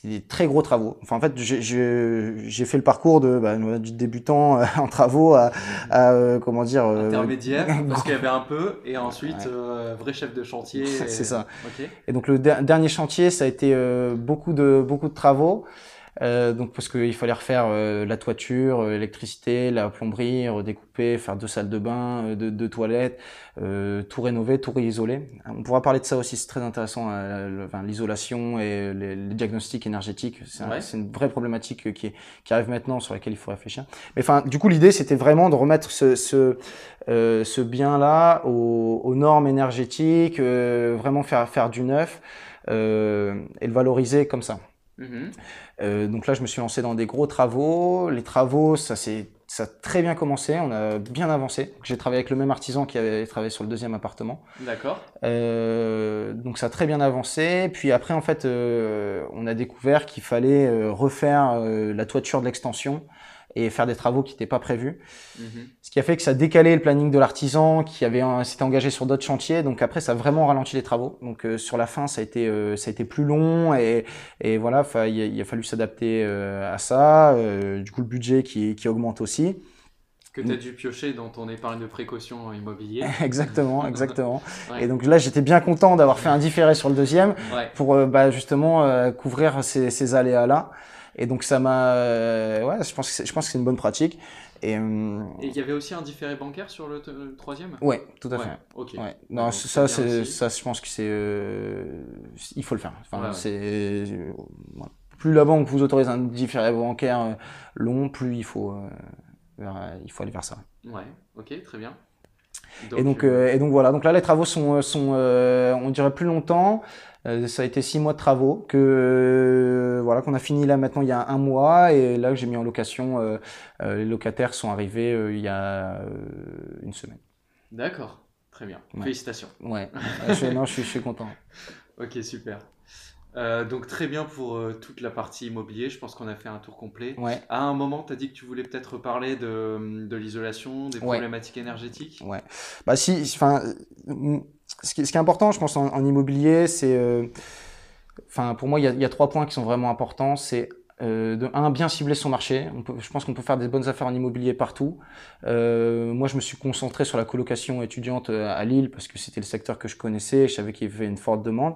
des très gros travaux. Enfin en fait, j'ai- fait le parcours de bah, du débutant en travaux à, à, comment dire Intermédiaire, parce qu'il y avait un peu, et ensuite, Ouais. vrai chef de chantier. C'est et- ça. Et donc le der- dernier chantier, ça a été beaucoup de beaucoup de travaux. Euh, donc parce qu'il fallait refaire euh, la toiture, euh, l'électricité, la plomberie, redécouper, faire deux salles de bain, euh, deux, deux toilettes, euh, tout rénover, tout réisoler. On pourra parler de ça aussi, c'est très intéressant, l'isolation et les, les diagnostics énergétiques. C'est un- Ouais. c'est une vraie problématique qui, est- qui arrive maintenant sur laquelle il faut réfléchir. Mais enfin, du coup, l'idée c'était vraiment de remettre ce, ce, euh, ce bien-là aux, aux normes énergétiques, euh, vraiment faire faire du neuf euh, et le valoriser comme ça. Mhm. Euh, donc là, je me suis lancé dans des gros travaux. Les travaux, ça c'est ça a très bien commencé, on a bien avancé. J'ai travaillé avec le même artisan qui avait travaillé sur le deuxième appartement. D'accord. Euh, donc ça a très bien avancé. Puis après, en fait, euh, on a découvert qu'il fallait refaire la toiture de l'extension et faire des travaux qui n'étaient pas prévus. Mhm. Ce qui a fait que ça a décalé le planning de l'artisan qui avait s'était engagé sur d'autres chantiers. Donc après, ça a vraiment ralenti les travaux. Donc euh, sur la fin, ça a été euh, ça a été plus long et, et voilà, il a, fallu s'adapter euh, à ça. Euh, du coup, le budget qui, qui augmente aussi. Que tu as dû piocher dans ton épargne de précaution immobilier. exactement, exactement. Ouais. Et donc là, j'étais bien content d'avoir fait un différé sur le deuxième Ouais. pour euh, bah, justement euh, couvrir ces, ces aléas-là. Et donc ça m'a, euh, ouais, je pense que c'est- je pense que c'est une bonne pratique. Et euh, Et il y avait aussi un différé bancaire sur le, le troisième? Ouais, tout à Ouais, fait. ok. Ouais. Non, ça, c'est, ça, je pense que c'est, euh, il faut le faire. Enfin, c'est, euh, plus la banque vous autorise un différé bancaire euh, long, plus il faut, euh, vers- il faut aller vers ça. Ouais, ok, très bien. et donc, euh, et donc voilà. Donc là, les travaux sont, sont, euh, on dirait plus longtemps. Euh, ça a été six mois de travaux que, euh, voilà, qu'on a fini là maintenant il y a un mois et là que j'ai mis en location. euh, euh, les locataires sont arrivés il y a une semaine. D'accord, très bien. Ouais. Félicitations. Ouais. Ouais, je, non, je suis, je suis content. Ok, super. Euh, donc très bien pour euh, toute la partie immobilier, je pense qu'on a fait un tour complet. Ouais. À un moment, tu as dit que tu voulais peut-être parler de, de l'isolation, des Ouais. problématiques énergétiques? Ouais. Bah si, enfin, ce qui, est important, je pense, en, immobilier, c'est, euh, enfin, pour moi, il y a, trois points qui sont vraiment importants. C'est euh, de un, bien cibler son marché. Je pense qu'on peut faire des bonnes affaires en immobilier partout. Euh, moi, je me suis concentré sur la colocation étudiante à Lille parce que c'était le secteur que je connaissais. Je savais qu'il y avait une forte demande.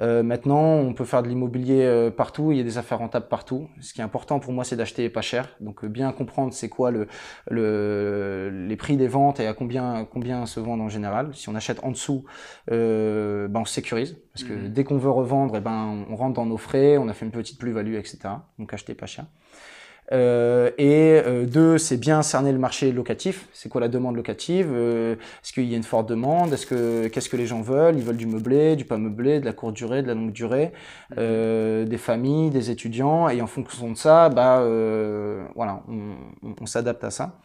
Euh, maintenant, on peut faire de l'immobilier euh, partout. Il y a des affaires rentables partout. Ce qui est important pour moi, c'est d'acheter pas cher. Donc, euh, bien comprendre c'est quoi le, le, les prix des ventes et à combien, combien se vendent en général. Si on achète en dessous, euh, ben on se sécurise. Parce que Mhm. dès qu'on veut revendre, eh ben, on rentre dans nos frais, on a fait une petite plus-value, etc. Donc acheter pas cher. Euh, et euh, deux, c'est bien cerner le marché locatif. C'est quoi la demande locative? Euh, Est-ce qu'il y a une forte demande? Est-ce que qu'est-ce que les gens veulent? Ils veulent du meublé, du pas meublé, de la courte durée, de la longue durée, euh, des familles, des étudiants. Et en fonction de ça, bah euh, voilà, on, on- on s'adapte à ça.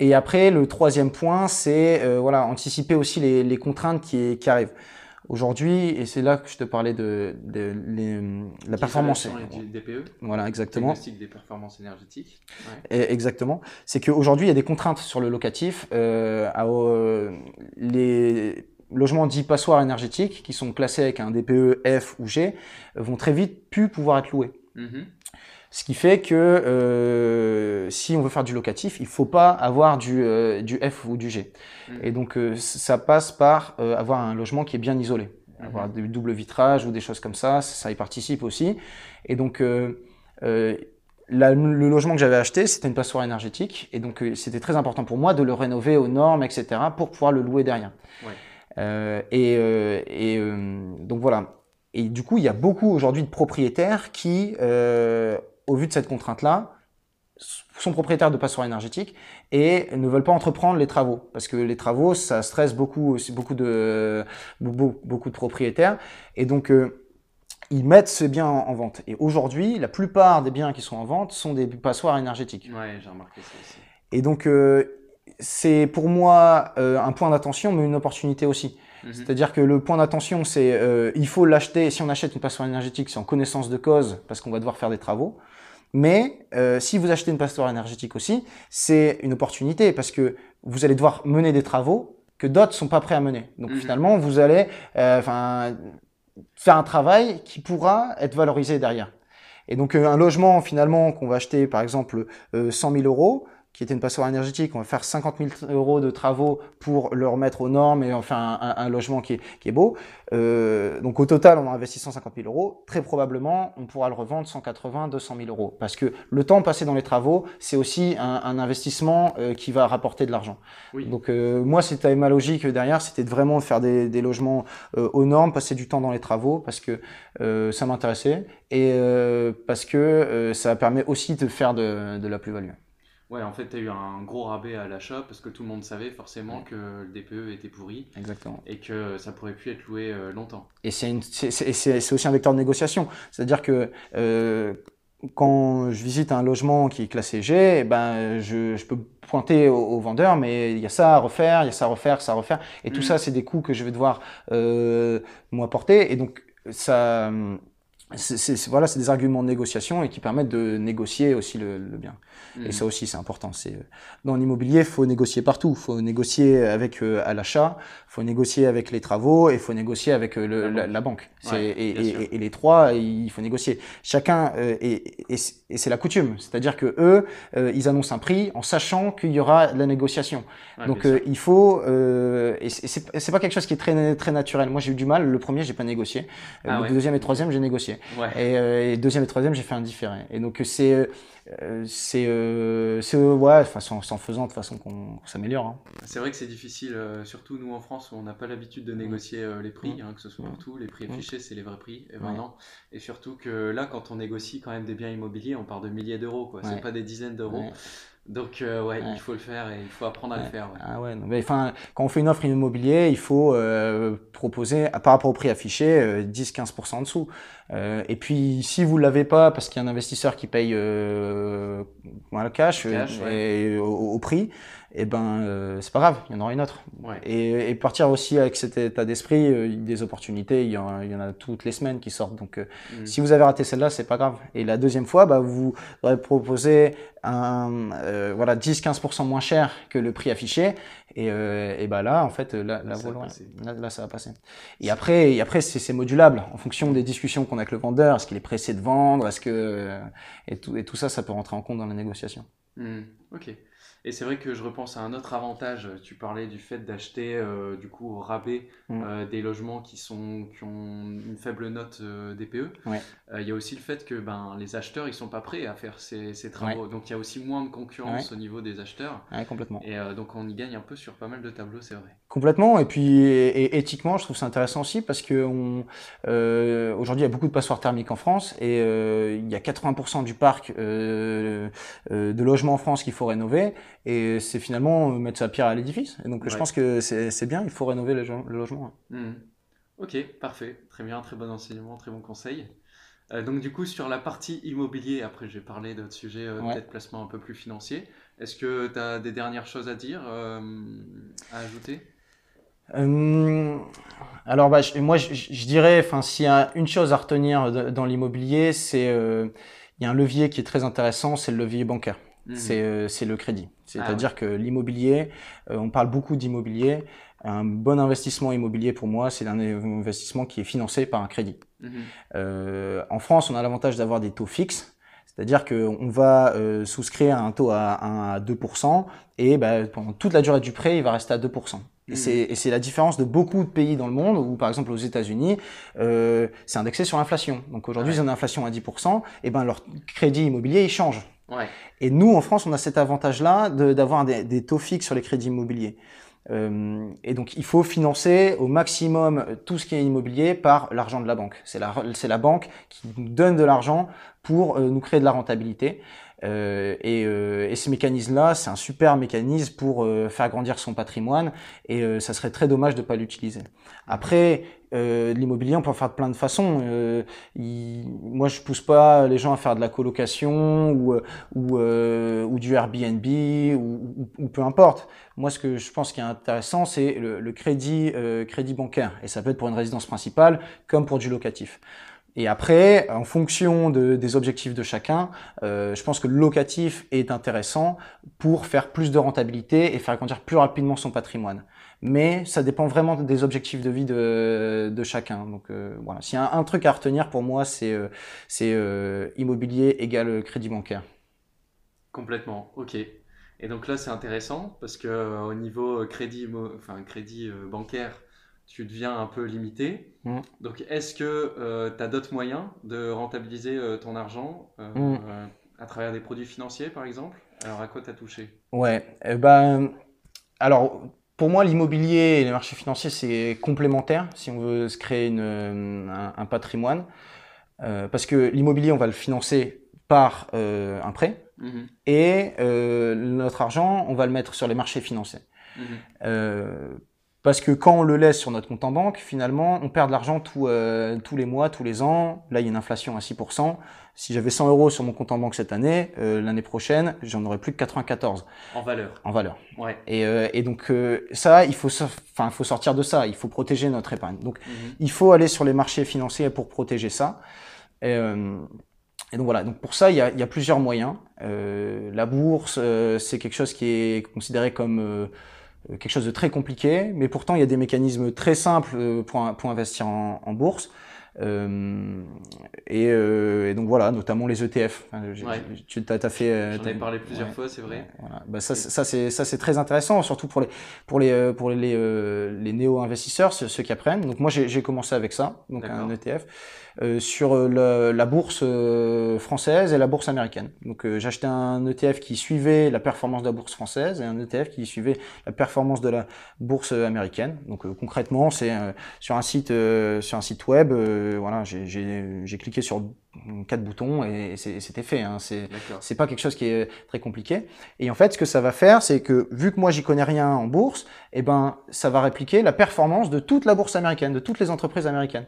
Et après, le troisième point, c'est euh, voilà, anticiper aussi les, les contraintes qui, qui arrivent. Aujourd'hui, et c'est là que je te parlais de, de les- la performance. Du DPE, Voilà, exactement. diagnostic des performances énergétiques. Ouais. Et- Exactement. C'est qu'aujourd'hui, il y a des contraintes sur le locatif. Euh, à, euh, les logements dits passoires énergétiques, qui sont classés avec un DPE F ou G, vont très vite plus pouvoir être loués. Mhm. Ce qui fait que euh, si on veut faire du locatif, il faut pas avoir du, euh, du F ou du G. Mhm. Et donc euh, ça passe par euh, avoir un logement qui est bien isolé, Mhm. avoir des doubles vitrages ou des choses comme ça, ça y participe aussi. Et donc euh, euh, la- le logement que j'avais acheté, c'était une passoire énergétique, et donc c'était très important pour moi de le rénover aux normes, etc., pour pouvoir le louer derrière. Ouais. Euh, et euh, et euh, donc voilà. Et du coup, il y a beaucoup aujourd'hui de propriétaires qui, euh, au vu de cette contrainte-là, sont propriétaires de passoires énergétiques et ne veulent pas entreprendre les travaux parce que les travaux ça stresse beaucoup beaucoup de beaucoup, de propriétaires et donc euh, ils mettent ces biens en, en vente et aujourd'hui la plupart des biens qui sont en vente sont des passoires énergétiques Ouais, j'ai remarqué ça aussi. et donc euh, c'est pour moi euh, un point d'attention mais une opportunité aussi Mhm. c'est-à-dire que le point d'attention, c'est il faut l'acheter. Si on achète une passoire énergétique, c'est en connaissance de cause parce qu'on va devoir faire des travaux. Mais euh, si vous achetez une passoire énergétique aussi, c'est une opportunité parce que vous allez devoir mener des travaux que d'autres sont pas prêts à mener. Donc Mhm. finalement, vous allez euh, faire un travail qui pourra être valorisé derrière. Et donc euh, un logement finalement qu'on va acheter par exemple euh, 100 000 euros, qui était une passoire énergétique, on va faire 50 000 euros de travaux pour le remettre aux normes et en faire un, un- un logement qui est, qui est beau. Euh, donc au total, on a investi 150 000 euros. Très probablement, on pourra le revendre 180, 200 000 euros. Parce que le temps passé dans les travaux, c'est aussi un, un investissement euh, qui va rapporter de l'argent. Oui. Donc euh, moi, c'était ma logique derrière, c'était de vraiment faire des, des logements euh, aux normes, passer du temps dans les travaux parce que euh, ça m'intéressait et parce que ça permet aussi de faire de, de la plus-value. Ouais, en fait, tu as eu un gros rabais à l'achat parce que tout le monde savait forcément que le DPE était pourri Exactement. et que ça pourrait plus être loué euh, longtemps. Et c'est aussi un vecteur de négociation. C'est-à-dire que euh, quand je visite un logement qui est classé G, eh ben, je, je peux pointer au, au vendeur, mais il y a ça à refaire, il y a ça à refaire, ça à refaire. Et tout Mhm. ça, c'est des coûts que je vais devoir euh, moi porter. Et donc, ça, c'est voilà, c'est des arguments de négociation et qui permettent de négocier aussi le, le bien. Et ça aussi, c'est important. C'est euh, dans l'immobilier, il faut négocier partout. Il faut négocier avec euh, à l'achat, il faut négocier avec les travaux, et il faut négocier avec euh, le- La la, banque. Ouais, et, les trois, il faut négocier. Chacun euh, et, et, c'est- la coutume. C'est-à-dire que eux, ils annoncent un prix en sachant qu'il y aura de la négociation. Ouais, Donc il faut et c'est- pas quelque chose qui est très très naturel. Moi, j'ai eu du mal. Le premier, j'ai pas négocié. Ah le ouais. deuxième et troisième, j'ai négocié. Ouais. Et, euh, et deuxième et troisième, j'ai fait un différé. Et donc euh, c'est euh, c'est ouais, en faisant de façon qu'on s'améliore. Hein. C'est vrai que c'est difficile, surtout nous en France où on n'a pas l'habitude de négocier euh, les prix, hein, que ce soit Mm. pour tout, les prix Mm. affichés c'est les vrais prix, et ben non. Et surtout que là quand on négocie quand même des biens immobiliers, on part de milliers d'euros, quoi. C'est pas des dizaines d'euros. Donc euh, ouais, Ouais. il faut le faire et il faut apprendre à le faire. ouais. Ah ouais, non, mais enfin, quand on fait une offre immobilière, il faut euh, proposer, par rapport au prix affiché, euh, 10-15% en dessous. Euh, et puis, si vous l'avez pas, parce qu'il y a un investisseur qui paye euh, voilà, cash, Cash, euh, ouais. et au, au prix, et ben, euh, c'est pas grave, il y en aura une autre. Ouais. Et, et partir aussi avec cet état d'esprit, euh, des opportunités, il y, en, il y en a toutes les semaines qui sortent. Donc, euh, Mm. si vous avez raté celle-là, c'est pas grave. Et la deuxième fois, bah, vous aurez proposé un, euh, voilà, 10-15% moins cher que le prix affiché. Et, euh, et bah là, en fait, là, là, Ça va passer. là, là, ça va passer. Et après, et après c'est modulable en fonction des discussions qu'on a avec le vendeur. Est-ce qu'il est pressé de vendre Est-ce que et tout, et tout ça, ça peut rentrer en compte dans la négociation. Hmm, ok. Et c'est vrai que je repense à un autre avantage. Tu parlais du fait d'acheter euh, du coup au rabais Mm. euh, des logements qui sont qui ont une faible note euh, DPE. Ouais. Il y a aussi le fait que ben les acheteurs ils sont pas prêts à faire ces, ces travaux. Donc il y a aussi moins de concurrence au niveau des acheteurs. Complètement. Et donc on y gagne un peu sur pas mal de tableaux, c'est vrai. Complètement. Et puis, et, et éthiquement, je trouve ça intéressant aussi parce que on, euh, aujourd'hui, il y a beaucoup de passoires thermiques en France et il y a 80% du parc de logements en France qu'il faut rénover. Et c'est finalement mettre sa pierre à l'édifice. Et donc, je Ouais. pense que c'est bien. Il faut rénover le, le logement. Hmm. Ok, parfait. Très bien, très bon enseignement, très bon conseil. Euh, donc du coup, sur la partie immobilier, après je vais parler d'autres sujets, euh, Ouais. peut-être placement un peu plus financier. Est-ce que tu as des dernières choses à dire, euh, à ajouter? Euh, alors, bah, je- moi, je, je dirais, enfin, s'il y a une chose à retenir dans l'immobilier, c'est euh, il y a un levier qui est très intéressant, c'est le levier bancaire. Mhm. C'est c'est le crédit. Ah C'est-à-dire que l'immobilier, euh, on parle beaucoup d'immobilier. Un bon investissement immobilier pour moi, c'est un investissement qui est financé par un crédit. Mhm. Euh, en France, on a l'avantage d'avoir des taux fixes, c'est-à-dire qu'on va euh, souscrire à un taux à, 1 à 2%, et bah, pendant toute la durée du prêt, il va rester à 2%. Et Mhm. c'est et c'est la différence de beaucoup de pays dans le monde, où par exemple aux États-Unis, euh, c'est indexé sur l'inflation. Donc aujourd'hui, Ouais. ils ont une inflation à 10%, et ben leur crédit immobilier, il change. Et nous, en France, on a cet avantage-là d'avoir des, taux fixes sur les crédits immobiliers. Euh, et donc, il faut financer au maximum tout ce qui est immobilier par l'argent de la banque. C'est la, c'est la banque qui nous donne de l'argent pour euh, nous créer de la rentabilité. Euh, et, euh, et ces mécanismes-là, c'est un super mécanisme pour euh, faire grandir son patrimoine et euh, ça serait très dommage de ne pas l'utiliser. Après, euh, l'immobilier, on peut en faire de plein de façons. Euh, il- moi, je pousse pas les gens à faire de la colocation ou, ou, ou du Airbnb ou, ou- peu importe. Moi, ce que je pense qui est intéressant, c'est le, le crédit, crédit bancaire. Et ça peut être pour une résidence principale comme pour du locatif. Et après, en fonction de, des objectifs de chacun, euh, je pense que le locatif est intéressant pour faire plus de rentabilité et faire grandir plus rapidement son patrimoine. Mais ça dépend vraiment des objectifs de vie de, de chacun. Donc euh, voilà, s'il y a un, truc à retenir pour moi, c'est euh, c'est euh, immobilier égale crédit bancaire. Complètement, ok. Et donc là, c'est intéressant parce que euh, au niveau crédit, immo- enfin, crédit euh, bancaire, tu deviens un peu limité. Mm. Donc, est-ce que tu as d'autres moyens de rentabiliser euh, ton argent euh, Mm. euh, à travers des produits financiers, par exemple? Alors, à quoi tu as touché? Ouais, eh ben, alors pour moi, l'immobilier et les marchés financiers, c'est complémentaire si on veut se créer une, euh, un, un patrimoine. Euh, parce que l'immobilier, on va le financer par euh, un prêt Mhm, et euh, notre argent, on va le mettre sur les marchés financiers. mhm. Euh, parce que quand on le laisse sur notre compte en banque, finalement, on perd de l'argent tout, euh, tous les mois, tous les ans. Là, il y a une inflation à 6%. Si j'avais 100 euros sur mon compte en banque cette année, euh, l'année prochaine, j'en aurais plus que 94 En valeur. en valeur. Ouais. Et, euh, et donc euh, ça, il faut, enfin, faut sortir de ça. Il faut protéger notre épargne. Donc, Mhm. il faut aller sur les marchés financiers pour protéger ça. Et, euh, et donc voilà. Donc pour ça, il y a, il y a plusieurs moyens. Euh, la bourse, euh, c'est quelque chose qui est considéré comme euh, quelque chose de très compliqué, mais pourtant il y a des mécanismes très simples euh, pour, pour investir en, en bourse. Euh, et, euh, et donc voilà, notamment les ETF. Ouais. tu as, fait. euh, J'en ai parlé plusieurs ouais. fois, c'est vrai. Voilà. Bah, ça, c'est- ça c'est ça c'est très intéressant, surtout pour les pour les pour les les néo investisseurs, ceux, ceux qui apprennent. Donc moi j'ai commencé avec ça, donc un. ETF euh, sur le- la bourse euh, française et la bourse américaine. Donc euh, acheté un ETF qui suivait la performance de la bourse française et un ETF qui suivait la performance de la bourse américaine. Donc euh, concrètement, c'est euh, sur un site euh, sur un site web, voilà, j'ai cliqué sur quatre boutons et, c'était fait. Hein. C'est pas quelque chose qui est très compliqué. Et en fait, ce que ça va faire, c'est que vu que moi j'y connais rien en bourse, eh ben ça va répliquer la performance de toute la bourse américaine, de toutes les entreprises américaines,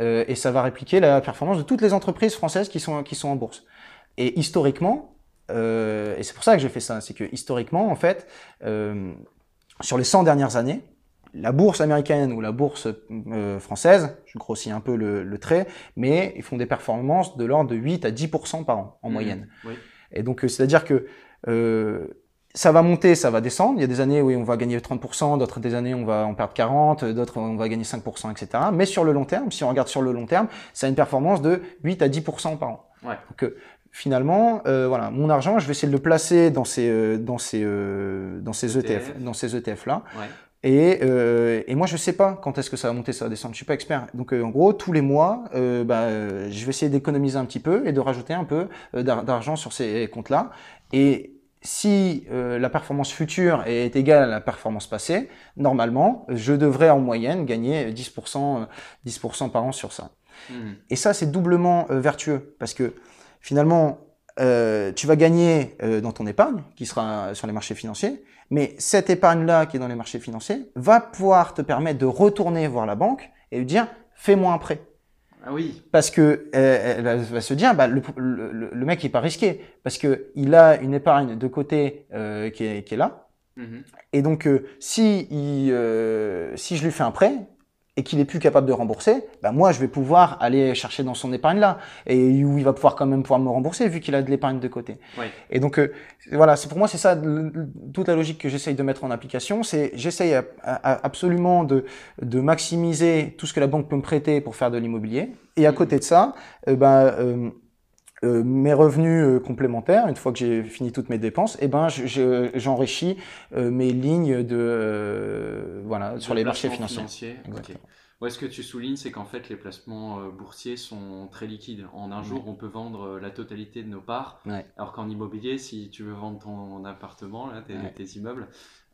Euh, et ça va répliquer la performance de toutes les entreprises françaises qui sont qui sont en bourse. Et historiquement, euh, et c'est pour ça que j'ai fait ça, c'est que historiquement, en fait, euh, sur les 100 dernières années, la bourse américaine ou la bourse euh, française, je grossis un peu le, le trait, mais ils font des performances de l'ordre de 8 à 10% par an en Mhm. moyenne. Oui. Et donc, euh, c'est-à-dire que euh, ça va monter, ça va descendre. Il y a des années où on va gagner 30%, d'autres des années où on va en perdre 40, d'autres on va gagner 5%, etc. Mais sur le long terme, si on regarde sur le long terme, ça a une performance de 8 à 10% par an. Ouais. Donc, euh, finalement, euh, voilà, mon argent, je vais essayer de le placer dans ces, euh, dans ces, euh, dans ces ETF, ETF. dans ces ETF là. Ouais. Et, euh, et moi, je sais pas quand est-ce que ça va monter, ça va descendre. Je suis pas expert. Donc, euh, en gros, tous les mois, euh, bah, euh, je vais essayer d'économiser un petit peu et de rajouter un peu euh, d'ar- d'argent sur ces comptes-là. Et si euh, la performance future est égale à la performance passée, normalement, je devrais en moyenne gagner 10%, euh, 10% par an sur ça. Mhm. Et ça, c'est doublement vertueux parce que finalement, euh, tu vas gagner euh, dans ton épargne qui sera sur les marchés financiers, mais cette épargne-là qui est dans les marchés financiers va pouvoir te permettre de retourner voir la banque et lui dire fais-moi un prêt. Ah oui. Parce que euh, elle va- se dire, bah, le, le, le- le mec il est pas risqué parce que il a une épargne de côté euh, qui, est, qui est là, Mhm. et donc, euh, si, il, euh, si je lui fais un prêt et qu'il est plus capable de rembourser, bah moi, je vais pouvoir aller chercher dans son épargne là, et où il va pouvoir quand même pouvoir me rembourser vu qu'il a de l'épargne de côté. Ouais. Et donc, euh, voilà, c'est pour moi, c'est ça le- toute la logique que j'essaye de mettre en application. C'est j'essaye absolument de, de maximiser tout ce que la banque peut me prêter pour faire de l'immobilier. Et à Mhm. côté de ça, euh, bah, euh, euh, mes revenus euh, complémentaires, une fois que j'ai fini toutes mes dépenses, eh ben, je- je- j'enrichis euh, mes lignes de voilà sur les marchés financiers. financier. Exactement. Ok. Ouais, ce que tu soulignes, c'est qu'en fait, les placements boursiers sont très liquides. En un jour, on peut vendre la totalité de nos parts. Ouais. Alors qu'en immobilier, si tu veux vendre ton appartement, là, tes, Ouais. tes immeubles,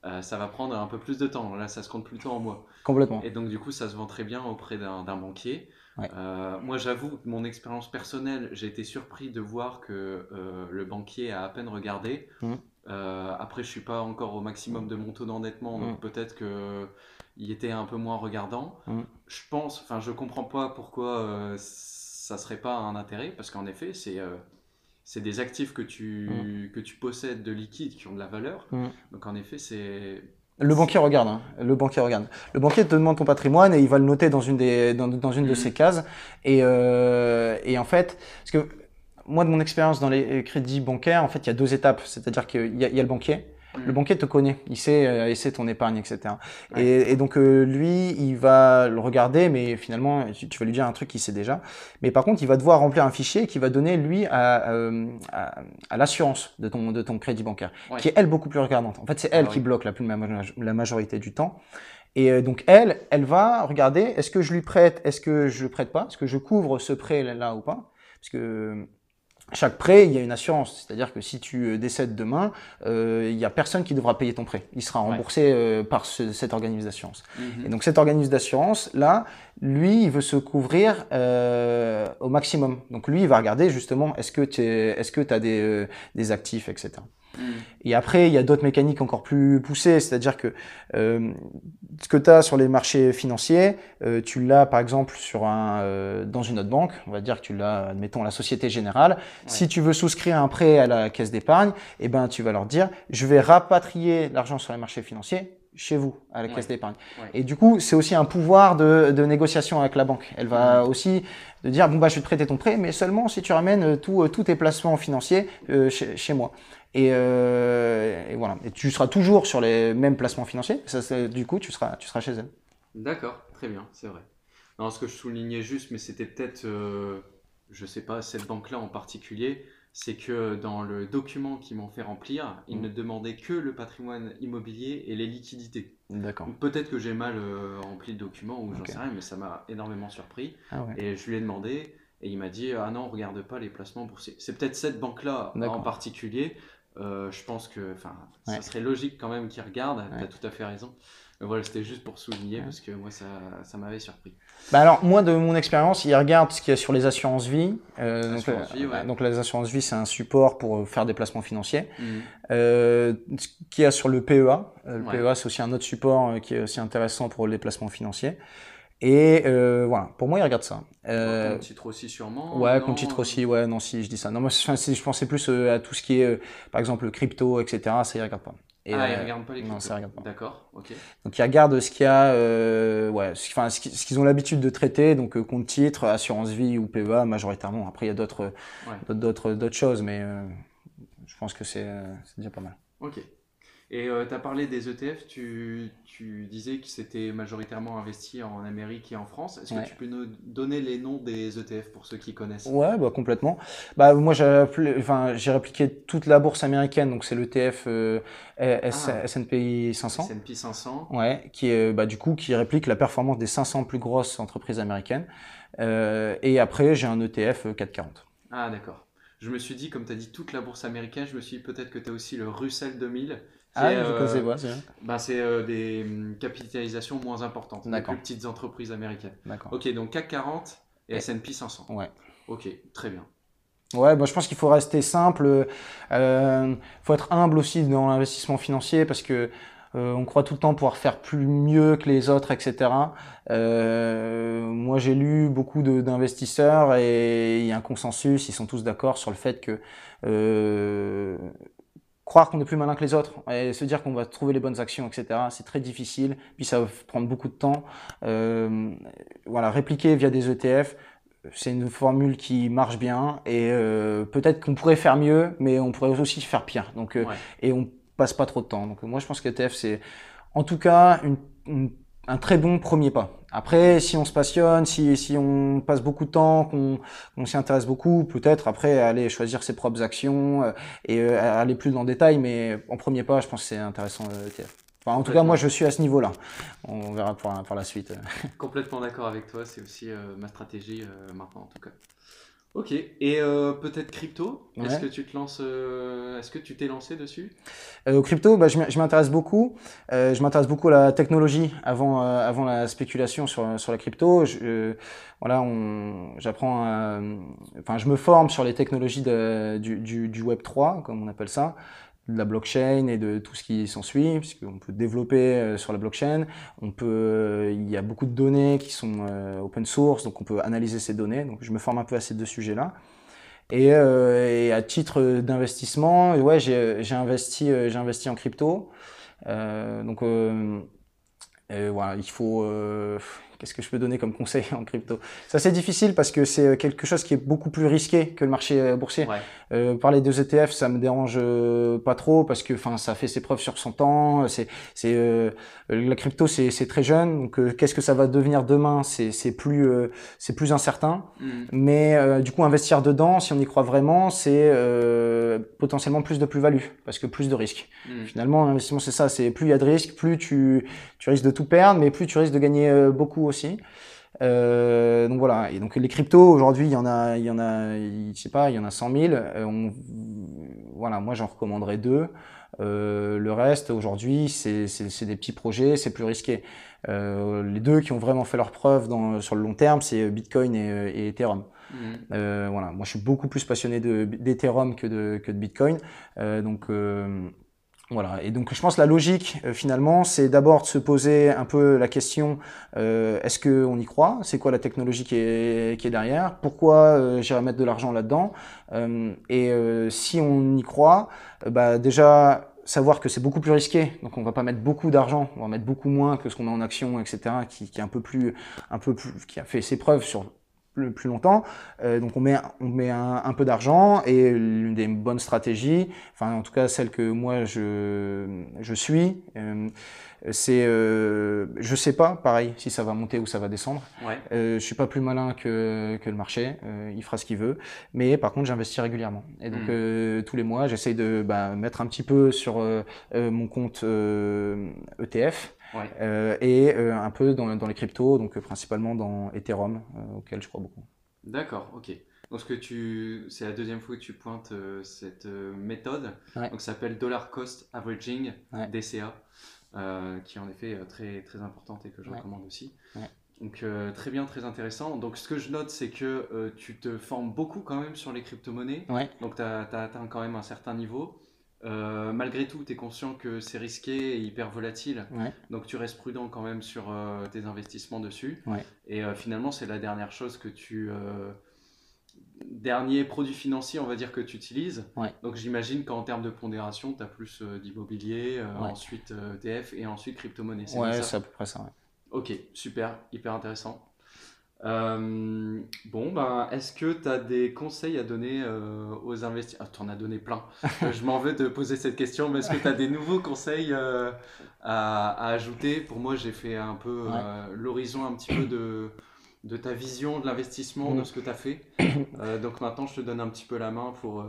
euh, ça va prendre un peu plus de temps. Là, ça se compte plutôt en mois. Complètement. Et donc, du coup, ça se vend très bien auprès d'un banquier. Ouais. Euh, moi, j'avoue, mon expérience personnelle, j'ai été surpris de voir que euh, le banquier a à peine regardé. Mhm. Euh, après, je suis pas encore au maximum de mon taux d'endettement, donc Mhm. peut-être que il était un peu moins regardant. Mhm. Je pense, enfin, je comprends pas pourquoi ça serait pas un intérêt, parce qu'en effet, c'est c'est des actifs que tu, que tu possèdes de liquide qui ont de la valeur. Donc en effet, c'est Le banquier regarde. Hein. Le banquier regarde. Le banquier te demande ton patrimoine et il va le noter dans une des dans, dans une de ces cases. Et euh, et en fait, parce que moi de mon expérience dans les crédits bancaires, en fait, il y a deux étapes. C'est-à-dire qu'il y a le banquier le mm. banquier te connaît, il sait, euh, il sait ton épargne, etc. Et, donc euh, lui, il va le regarder, mais finalement, tu, vas lui dire un truc qu'il sait déjà. Mais par contre, il va devoir remplir un fichier qui va donner lui à, euh, à, l'assurance de ton de ton crédit bancaire, qui est elle beaucoup plus regardante. En fait, c'est elle ah qui bloque la plus la majorité du temps. Et donc elle, elle va regarder, est-ce que je lui prête, est-ce que je prête pas, est-ce que je couvre ce prêt là ou pas, parce que chaque prêt, il y a une assurance. C'est-à-dire que si tu euh, décèdes demain, euh, il n'y a personne qui devra payer ton prêt. Il sera remboursé euh, par cet organisme d'assurance. Mhm. Et donc cet organisme d'assurance, là, lui, il veut se couvrir euh, au maximum. Donc lui, il va regarder justement, est-ce que tu est-ce que as des, euh, des actifs, etc. Et après, il y a d'autres mécaniques encore plus poussées, c'est-à-dire que euh, ce que tu as sur les marchés financiers, euh, tu l'as par exemple sur un, euh, dans une autre banque, on va dire que tu l'as, admettons, la Société Générale. Si tu veux souscrire un prêt à la caisse d'épargne, eh ben, tu vas leur dire, je vais rapatrier l'argent sur les marchés financiers chez vous, à la caisse d'épargne. Et du coup, c'est aussi un pouvoir de, de, négociation avec la banque. Elle va aussi de dire, bon, bah, je vais te prêter ton prêt, mais seulement si tu ramènes tous tes placements financiers chez, chez moi. Et, euh, et, voilà. Et tu seras toujours sur les mêmes placements financiers. Ça, du coup, tu seras, tu seras chez elle. D'accord, très bien, c'est vrai. Non, ce que je soulignais juste, mais c'était peut-être, euh, je sais pas, cette banque-là en particulier, c'est que dans le document qu'ils m'ont fait remplir, ils mm. ne demandaient que le patrimoine immobilier et les liquidités. D'accord. Peut-être que j'ai mal euh, rempli le document ou j'en sais rien, mais ça m'a énormément surpris. Ah et je lui ai demandé, et il m'a dit Ah non, regarde pas les placements boursiers. C'est peut-être cette banque-là en particulier. Euh, je pense que enfin, ça serait logique quand même qu'ils regardent, tu as tout à fait raison. Mais voilà, c'était juste pour souligner parce que moi, ça, ça m'avait surpris. Bah alors, moi, de mon expérience, ils regardent ce qu'il y a sur les assurances vie. Euh, donc, euh, donc, les assurances vie, c'est un support pour faire des placements financiers. Mhm. Ce qu'il y a sur le PEA. Le PEA, c'est aussi un autre support qui est aussi intéressant pour les placements financiers. Et euh, voilà, pour moi, il regarde ça. Euh, titre aussi sûrement. Ouais, compte titre aussi, ouais, non, si je dis ça. Non, moi, je pensais plus euh, à tout ce qui est, euh, par exemple, crypto, etc. Ça, il regarde pas. Et, ah, il regarde pas les cryptos. Non, ça regarde pas. D'accord, ok. Donc, il regarde ce qu'il y a, euh, ouais, enfin, ce qu'ils ont l'habitude de traiter, donc compte titre, assurance vie ou PEA majoritairement. Après, il y a d'autres, d'autres, d'autres choses, mais je pense que c'est, c'est déjà pas mal. Ok. Et euh, tu as parlé des ETF, tu, tu disais que c'était majoritairement investi en Amérique et en France. Est-ce que tu peux nous donner les noms des ETF pour ceux qui connaissent? Ouais, bah, complètement. Bah, moi, j'ai enfin, répliqué toute la bourse américaine, donc c'est l'ETF euh, S&P 500. S&P 500. Ouais, qui est bah, du coup qui réplique la performance des 500 plus grosses entreprises américaines. Euh, et après, j'ai un ETF 440. Ah, d'accord. Je me suis dit, comme tu as dit toute la bourse américaine, je me suis dit peut-être que tu as aussi le Russell 2000 ah, je connaissais pas, c'est bah, C'est euh, des hum, capitalisations moins importantes, des plus petites entreprises américaines. D'accord. Ok, donc CAC 40 et S&P 500. Ouais. Ok, très bien. Ouais, bah, je pense qu'il faut rester simple. Il euh, faut être humble aussi dans l'investissement financier parce que euh, on croit tout le temps pouvoir faire plus mieux que les autres, etc. Euh, moi, j'ai lu beaucoup d'investisseurs et il y a un consensus. Ils sont tous d'accord sur le fait que euh, croire qu'on est plus malin que les autres et se dire qu'on va trouver les bonnes actions, etc. C'est très difficile, puis ça va prendre beaucoup de temps. Euh, voilà, répliquer via des ETF, c'est une formule qui marche bien et euh, peut-être qu'on pourrait faire mieux, mais on pourrait aussi faire pire. Donc, euh, et on passe pas trop de temps. Donc, moi, je pense que l'ETF, c'est en tout cas une, une un très bon premier pas. Après, si on se passionne, si, si on passe beaucoup de temps, qu'on s'y intéresse beaucoup, peut-être après aller choisir ses propres actions euh, et euh, aller plus dans le détail, mais en premier pas, je pense que c'est intéressant ETF. Enfin, en tout cas, moi, je suis à ce niveau-là. On verra pour, pour la suite. Complètement d'accord avec toi. C'est aussi euh, ma stratégie maintenant, en tout cas. Ok, et euh, peut-être crypto? Est-ce que tu te lances euh, Est-ce que tu t'es lancé dessus? Euh, Au crypto, bah, je m'intéresse beaucoup. je m'intéresse beaucoup à la technologie avant avant la spéculation sur sur la crypto. Je, voilà, j'apprends, enfin, je me forme sur les technologies de, du, du, du Web 3, comme on appelle ça de la blockchain et de tout ce qui s'ensuit, puisqu'on peut développer euh, sur la blockchain. On peut, euh, il y a beaucoup de données qui sont euh, open source, donc on peut analyser ces données. Donc je me forme un peu à ces deux sujets-là. Et, à titre d'investissement, ouais, j'ai investi, investi en crypto. donc voilà, il faut Qu'est-ce que je peux donner comme conseil en crypto C'est assez difficile parce que c'est quelque chose qui est beaucoup plus risqué que le marché boursier. Euh, parler de ETF, ça me dérange euh, pas trop parce que, enfin, ça fait ses preuves sur son temps. C'est, c'est euh, la crypto, c'est, c'est très jeune. Donc, euh, qu'est-ce que ça va devenir demain C'est, c'est plus, c'est plus incertain. Mm. Mais du coup, investir dedans, si on y croit vraiment, c'est potentiellement plus de plus-value parce que plus de risques. Mm. Finalement, l'investissement, c'est ça. C'est plus il y a de risques, plus tu, tu risques de tout perdre, mais plus tu risques de gagner beaucoup aussi. Euh, donc voilà. Et donc les cryptos aujourd'hui, il y en a, il y en a, je sais pas, il y en a 100 000. Euh, on, voilà, moi j'en recommanderais deux. Euh, le reste aujourd'hui, c'est des petits projets, c'est plus risqué. Euh, les deux qui ont vraiment fait leur preuve dans, sur le long terme, c'est Bitcoin et, et Ethereum. Mmh. Voilà, moi je suis beaucoup plus passionné d'Ethereum que de, que de Bitcoin. donc voilà. Et donc, je pense que la logique, euh, finalement, c'est d'abord de se poser un peu la question euh, est-ce qu'on y croit? C'est quoi la technologie qui est, derrière? Pourquoi euh, j'irai mettre de l'argent là-dedans? Euh, Et si on y croit, bah, déjà savoir que c'est beaucoup plus risqué, donc on va pas mettre beaucoup d'argent, on va mettre beaucoup moins que ce qu'on a en action, etc., qui, qui est un peu plus, un peu plus, qui a fait ses preuves sur plus, plus longtemps. Euh, donc on met, on met un, un peu d'argent et l'une des bonnes stratégies, enfin en tout cas celle que moi je, je suis, euh, c'est euh, je sais pas pareil si ça va monter ou ça va descendre. Ouais. Euh, je suis pas plus malin que, que le marché, euh, il fera ce qu'il veut, mais par contre j'investis régulièrement. Et donc euh, tous les mois j'essaye de bah, mettre un petit peu sur mon compte ETF. Euh, et euh, un peu dans, dans, les cryptos, donc euh, principalement dans Ethereum, auquel je crois beaucoup. D'accord, ok. Donc ce que tu, c'est la deuxième fois que tu pointes cette méthode. Donc ça s'appelle Dollar Cost Averaging, DCA, qui est en effet très très importante et que je recommande aussi. Donc très bien, très intéressant. Donc ce que je note, c'est que tu te formes beaucoup quand même sur les crypto-monnaies. Donc tu as, atteint quand même un certain niveau. Euh, malgré tout, tu es conscient que c'est risqué et hyper volatile. Donc tu restes prudent quand même sur euh, tes investissements dessus. Et euh, finalement, c'est la dernière chose que tu... dernier produit financier, on va dire, que tu utilises. Donc j'imagine qu'en termes de pondération, tu as plus d'immobilier, ensuite ETF et ensuite crypto-monnaie. Ouais, c'est à peu près ça. Ok, super, hyper intéressant. Euh, bon, ben, est-ce que tu as des conseils à donner euh, aux investisseurs ah, Tu en as donné plein. Euh, je m'en veux de poser cette question, mais est-ce que tu as des nouveaux conseils à, à, ajouter? Pour moi, j'ai fait un peu l'horizon un petit peu de, de ta vision de l'investissement, de mm. ce que tu as fait. donc maintenant, je te donne un petit peu la main pour,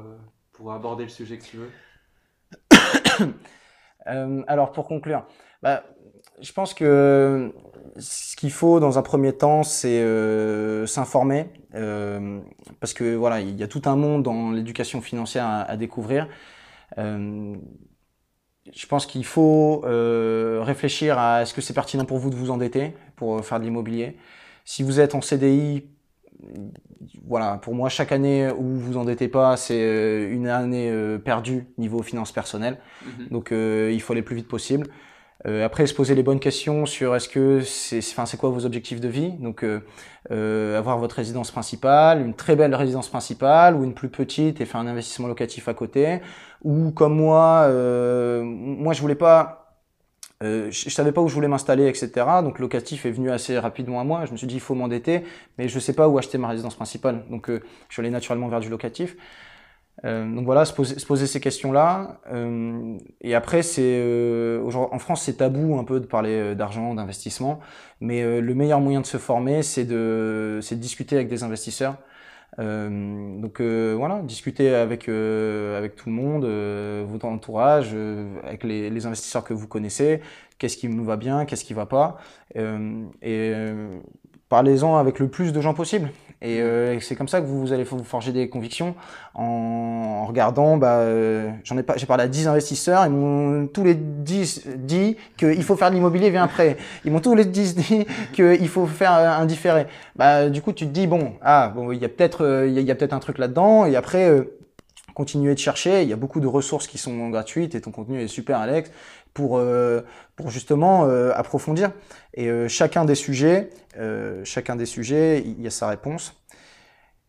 pour aborder le sujet que tu veux. alors, pour conclure, bah, je pense que ce qu'il faut dans un premier temps, c'est euh, s'informer, euh, parce que voilà, il y a tout un monde dans l'éducation financière à, à découvrir. Euh, je pense qu'il faut réfléchir à est-ce que c'est pertinent pour vous de vous endetter pour faire de l'immobilier. Si vous êtes en CDI, voilà, pour moi, chaque année où vous vous endettez pas, c'est une année perdue niveau finances personnelles. Mm-hmm. Donc, il faut aller le plus vite possible. Euh, après, se poser les bonnes questions sur est-ce que c'est, enfin, c'est quoi vos objectifs de vie. Donc, euh, euh, avoir votre résidence principale, une très belle résidence principale ou une plus petite et faire un investissement locatif à côté. Ou comme moi, euh, moi je voulais pas, euh, je, savais pas où je voulais m'installer, etc. Donc, locatif est venu assez rapidement à moi. Je me suis dit il faut m'endetter, mais je sais pas où acheter ma résidence principale. Donc, je suis allé naturellement vers du locatif. Euh, donc voilà, se poser, se poser ces questions-là. Euh, et après, c'est euh, en France, c'est tabou un peu de parler euh, d'argent, d'investissement, mais euh, le meilleur moyen de se former, c'est de, de discuter avec des investisseurs. donc voilà, discuter avec avec tout le monde, votre entourage, avec les, les, investisseurs que vous connaissez. Qu'est-ce qui nous va bien, qu'est-ce qui va pas, et parlez-en avec le plus de gens possible. Et euh, c'est comme ça que vous, allez vous forger des convictions en, regardant, bah, euh, j'en ai pas, j'ai parlé à 10 investisseurs, ils m'ont tous les 10 dit qu'il faut faire de l'immobilier un prêt. Ils m'ont tous les 10 dit qu'il faut faire un différé. Bah, du coup, tu te dis, bon, ah, bon, il y a peut-être, euh, il y a peut-être un truc là-dedans, et après, continuer de chercher. Il y a beaucoup de ressources qui sont gratuites et ton contenu est super, Alex, pour, euh, pour justement euh, approfondir. Et euh, chacun des sujets, chacun des sujets, il y a sa réponse.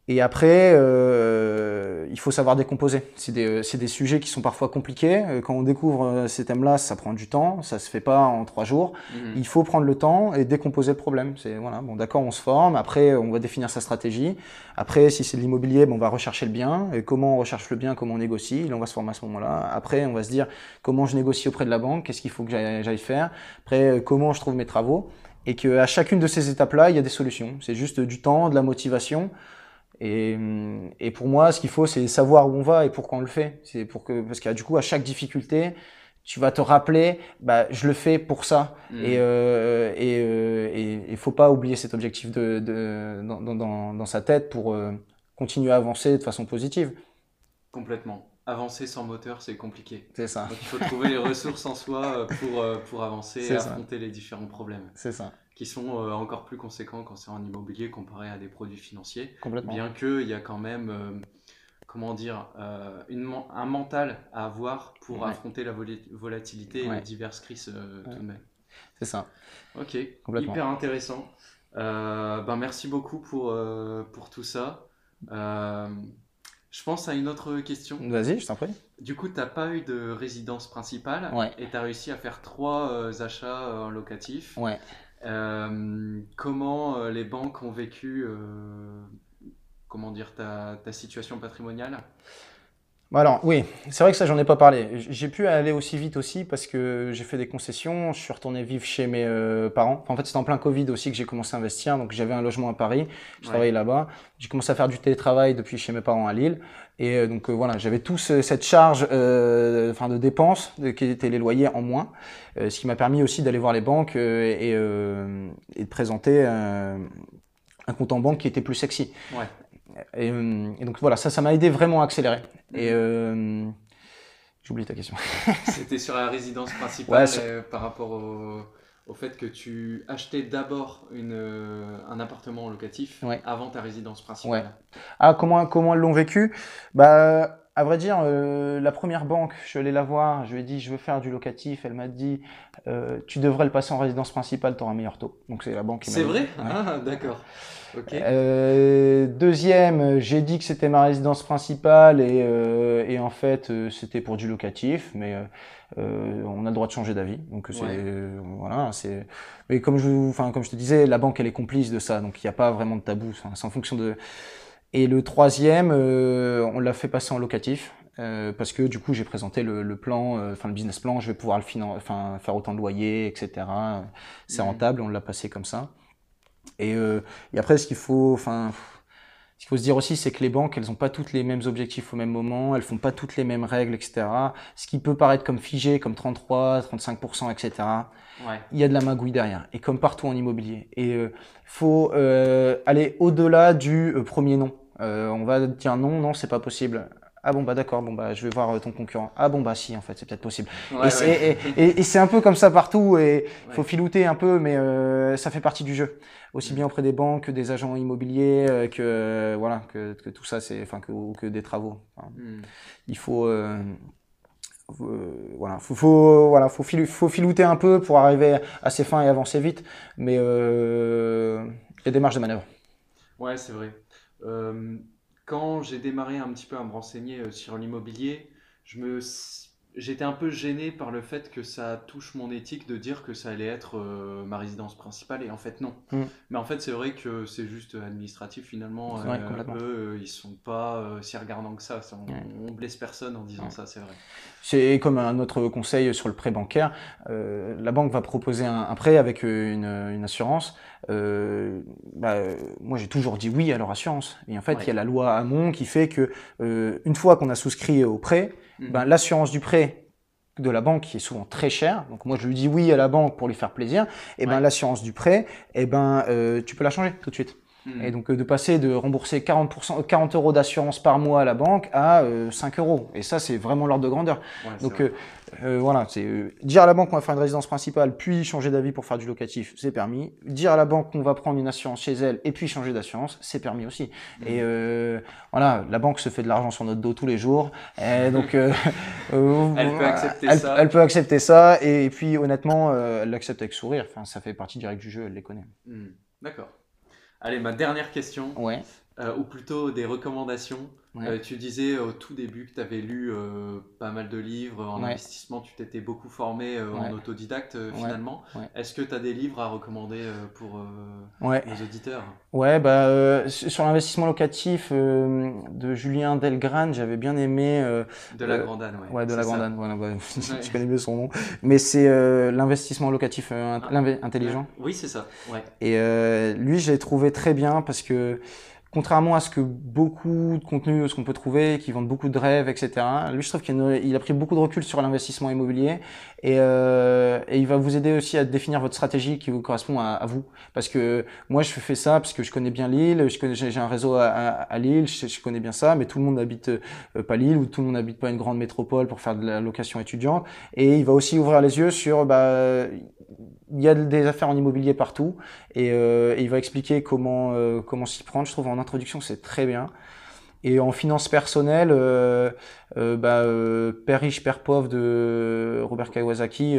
Et après, euh, il faut savoir décomposer. C'est des, c'est des sujets qui sont parfois compliqués. Euh, Quand on découvre euh, ces thèmes-là, ça prend du temps, ça se fait pas en trois jours. Mhm. Il faut prendre le temps et décomposer le problème. C'est voilà, bon, d'accord, on se forme. Après, on va définir sa stratégie. Après, si c'est de l'immobilier, bon, on va rechercher le bien. Et comment on recherche le bien, comment on négocie. Et là, on va se former à ce moment-là. Après, on va se dire comment je négocie auprès de la banque, qu'est-ce qu'il faut que j'aille faire. Après, euh, comment je trouve mes travaux. Et que à chacune de ces étapes-là, il y a des solutions. C'est juste du temps, de la motivation. Et, hum, et pour moi, ce qu'il faut, c'est savoir où on va et pourquoi on le fait. C'est pour que, parce que du coup, à chaque difficulté, tu vas te rappeler, bah, je le fais pour ça. Mhm. Et euh, et euh, et il faut pas oublier cet objectif de, de dans, dans- dans, dans sa tête pour euh, continuer à avancer de façon positive. Complètement. Avancer sans moteur, c'est compliqué. C'est ça. Donc il faut trouver les ressources en soi euh, pour, pour avancer et ça. affronter les différents problèmes C'est ça. Qui sont euh, encore plus conséquents quand c'est en immobilier comparé à des produits financiers. Complètement. Bien qu'il y a quand même, euh, comment dire, euh, une, un mental à avoir pour Ouais. affronter la volatilité et les diverses crises euh, tout de même. C'est ça. Ok, hyper intéressant. Euh, ben merci beaucoup pour, pour tout ça. Je pense à une autre question. Vas-y, je t'en prie. Du coup, tu n'as pas eu de résidence principale et tu as réussi à faire trois achats euh, en locatif. Ouais. Euh, comment euh, les banques ont vécu euh, ta situation patrimoniale? Bah alors oui, c'est vrai que ça j'en ai pas parlé. J'ai pu aller aussi vite aussi parce que j'ai fait des concessions. Je suis retourné vivre chez mes euh, parents. Enfin, en fait, c'était en plein Covid aussi que j'ai commencé à investir. Donc j'avais un logement à Paris. Je Ouais. travaillais là-bas. J'ai commencé à faire du télétravail depuis chez mes parents à Lille. Et euh, donc euh, voilà, j'avais tout ce- cette charge, enfin de dépenses qui étaient les loyers en moins, ce qui m'a permis aussi d'aller voir les banques et, et de présenter un compte en banque qui était plus sexy. Ouais. Et, euh, et donc voilà, ça, ça m'a aidé vraiment à accélérer. Et euh, j'ai oublié ta question. C'était sur la résidence principale Ouais, sur- euh, par rapport au, au fait que tu achetais d'abord une, euh, un appartement locatif Ouais. avant ta résidence principale. Ah, comment, comment elles l'ont vécu? Bah, à vrai dire, euh, la première banque, je suis allé la voir, je lui ai dit, je veux faire du locatif. Elle m'a dit, euh, tu devrais le passer en résidence principale, tu auras un meilleur taux. Donc c'est la banque qui m'a C'est vrai? Ouais. Ah, d'accord. Euh, deuxième, j'ai dit que c'était ma résidence principale et, euh, et en fait euh, c'était pour du locatif, mais euh, euh, on a le droit de changer d'avis. Donc c'est Ouais. voilà, c'est. Mais comme je, enfin comme je te disais, la banque elle est complice de ça, donc il n'y a pas vraiment de tabou. C'est en fonction de. Et le troisième, euh, on l'a fait passer en locatif. euh, parce que du coup j'ai présenté le, le plan, euh, enfin le business plan, je vais pouvoir le faire autant de loyers, etc. C'est Mhm. rentable, on l'a passé comme ça. Et, euh, et après, ce qu'il faut, enfin, ce qu'il faut se dire aussi, c'est que les banques, elles n'ont pas toutes les mêmes objectifs au même moment, elles font pas toutes les mêmes règles, etc. Ce qui peut paraître comme figé, comme 33, 35%, etc. Ouais. Il y a de la magouille derrière, et comme partout en immobilier. Et il faut euh, aller au-delà du euh, premier. Euh, on va dire non, non, c'est pas possible. Ah bon bah d'accord, bon bah je vais voir euh, ton concurrent. Ah bon bah si en fait c'est peut-être possible. Ouais, et c'est ouais. et- et- et c'est un peu comme ça partout et il faut filouter un peu, mais euh, ça fait partie du jeu. Aussi bien auprès des banques que des agents immobiliers, euh, que euh, voilà, que, que tout ça, c'est enfin que, que des travaux. Enfin, Hmm. il faut euh, voilà, faut, faut voilà, faut, filou- faut filouter un peu pour arriver à ses fins et avancer vite, mais euh, il y a des marges de manœuvre. Ouais, c'est vrai. Euh, quand j'ai démarré un petit peu à me renseigner euh, sur l'immobilier, je me, j'étais un peu gêné par le fait que ça touche mon éthique de dire que ça allait être euh, ma résidence principale et en fait non. Mm. Mais en fait c'est vrai que c'est juste administratif finalement. Ouais, Euh, eux euh, ils sont pas euh, si regardants que ça. On, Ouais. on blesse personne en disant Ouais. ça, c'est vrai. C'est comme un autre conseil sur le prêt bancaire. Euh, la banque va proposer un, un prêt avec euh, une, une assurance. Euh, bah, euh, moi, j'ai toujours dit oui à leur assurance. Et en fait, il Ouais. y a la loi Hamon qui fait que euh, une fois qu'on a souscrit au prêt, ben, l'assurance du prêt de la banque qui est souvent très chère. Donc moi, je lui dis oui à la banque pour lui faire plaisir. Et ben Ouais. l'assurance du prêt, et ben euh, tu peux la changer tout de suite. Mhm. Et donc euh, de passer de rembourser 40%, euh, 40 euros d'assurance par mois à la banque à euh, 5 euros. Et ça, c'est vraiment l'ordre de grandeur. Ouais, Donc. Euh, voilà, c'est euh, dire à la banque qu'on va faire une résidence principale, puis changer d'avis pour faire du locatif, c'est permis. Dire à la banque qu'on va prendre une assurance chez elle et puis changer d'assurance, c'est permis aussi. Mhm. Et euh, voilà, la banque se fait de l'argent sur notre dos tous les jours. Et donc Elle peut accepter elle- ça. Elle peut accepter ça. Et, puis honnêtement, elle l'accepte avec sourire. Enfin, ça fait partie règle du jeu, elle les connaît. Hmm. D'accord. Allez, ma dernière question. Ouais. Ou plutôt des recommandations Ouais. Euh, tu disais au tout début que tu avais lu euh, pas mal de livres en Ouais. investissement, tu t'étais beaucoup formé euh, en autodidacte euh, finalement. Est-ce que tu as des livres à recommander euh, pour euh, nos auditeurs? Ouais, bah, euh, sur l'investissement locatif euh, de Julien Delgrane, j'avais bien aimé. euh, De la Euh, Grande Anne, ouais. ouais, de la. Grande Anne, voilà, bah, je connais mieux son nom. Mais c'est euh, l'investissement locatif euh, int- Ah. intelligent. Oui, c'est ça. Ouais. Et euh, lui, je l'ai trouvé très bien parce que contrairement à ce que beaucoup de contenus, ce qu'on peut trouver, qui vendent beaucoup de rêves, etc. Lui, je trouve qu'il a, pris beaucoup de recul sur l'investissement immobilier et, euh, et il va vous aider aussi à définir votre stratégie qui vous correspond à, vous. Parce que moi, je fais ça parce que je connais bien Lille, j'ai un réseau à, Lille, je, connais bien ça, mais tout le monde n'habite euh, pas Lille ou tout le monde n'habite pas une grande métropole pour faire de la location étudiante. Et il va aussi ouvrir les yeux sur, bah, il y a des affaires en immobilier partout et, euh, il va expliquer comment comment s'y prendre. Je trouve introduction c'est très bien. Et en finance personnelle, euh, euh, bah, euh, Père riche, Père pauvre de Robert Kawasaki.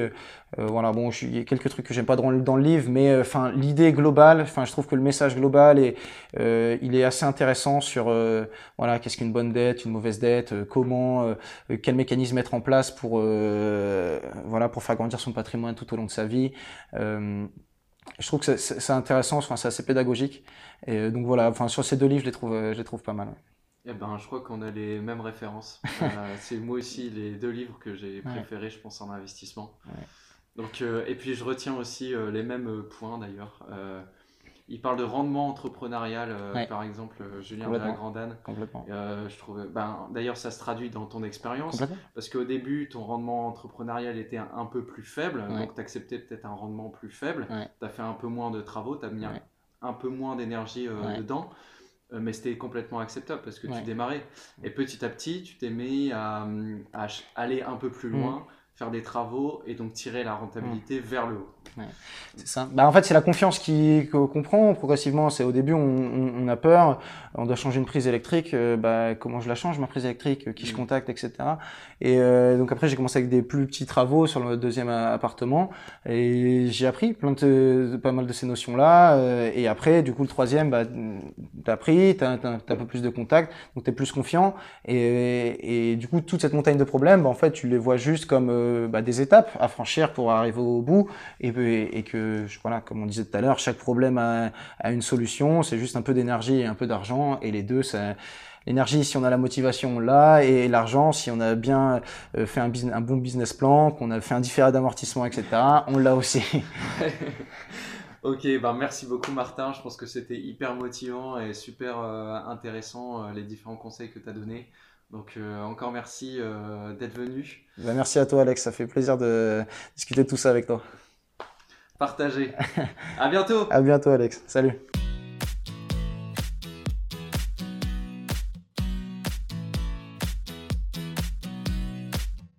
voilà, bon, il y a quelques trucs que j'aime pas dans, le- dans le livre, mais enfin l'idée globale, enfin je trouve que le message global est, il est assez intéressant sur voilà qu'est-ce qu'une bonne dette, une mauvaise dette, comment, quel mécanisme mettre en place pour voilà pour faire grandir son patrimoine tout au long de sa vie. Je trouve que c'est- intéressant, enfin, c'est assez pédagogique. Et euh, donc voilà, enfin, sur ces deux livres, je les trouve, euh, je les trouve pas mal. Eh ben, je crois qu'on a les mêmes références. Euh, c'est moi aussi les deux livres que j'ai Ouais. préférés, je pense, en investissement. Ouais. Donc, euh, et puis je retiens aussi euh, les mêmes points d'ailleurs. Il parle de rendement entrepreneurial, euh, Ouais. par exemple, euh, Julien de la. Grandane. Complètement. Euh, je trouve, ben, d'ailleurs, ça se traduit dans ton expérience. Parce qu'au début, ton rendement entrepreneurial était un, un peu plus faible, Ouais. donc tu acceptais peut-être un rendement plus faible. Ouais. Tu as fait un peu moins de travaux, tu as mis un- peu moins d'énergie euh, dedans, mais c'était complètement acceptable parce que tu démarrais. Et petit à petit, tu t'es mis à, hum, à aller un peu plus loin, faire des travaux et donc tirer la rentabilité vers le haut. C'est ça. Bah, en fait, c'est la confiance qui qu'on prend progressivement. C'est au début, on, on- on a peur, on doit changer une prise électrique. euh, bah, comment je la change ma prise électrique, qui je Mm. contacte, etc. Et euh, donc après, j'ai commencé avec des plus petits travaux sur le deuxième appartement, et j'ai appris plein de, pas mal de ces notions-là. euh, et après, du coup, le troisième, bah, t'as appris, t'as t'as- t'as un peu plus de contacts, donc t'es plus confiant. Et, et du coup, toute cette montagne de problèmes, bah, en fait, tu les vois juste comme euh, bah, des étapes à franchir pour arriver au bout et, que voilà, comme on disait tout à l'heure, chaque problème a, une solution. C'est juste un peu d'énergie et un peu d'argent, et les deux, ça. L'énergie, si on a la motivation, on l'a, et l'argent, si on a bien euh, fait un, bon business plan, qu'on a fait un différé d'amortissement, etc., on l'a aussi. Ok, ben merci beaucoup Martin. Je pense que c'était hyper motivant et super euh, intéressant euh, les différents conseils que tu as donnés. Donc euh, encore merci euh, d'être venu. Bah, merci à toi, Alex. Ça fait plaisir de discuter de tout ça avec toi. Partagez. à bientôt. À bientôt, Alex. Salut.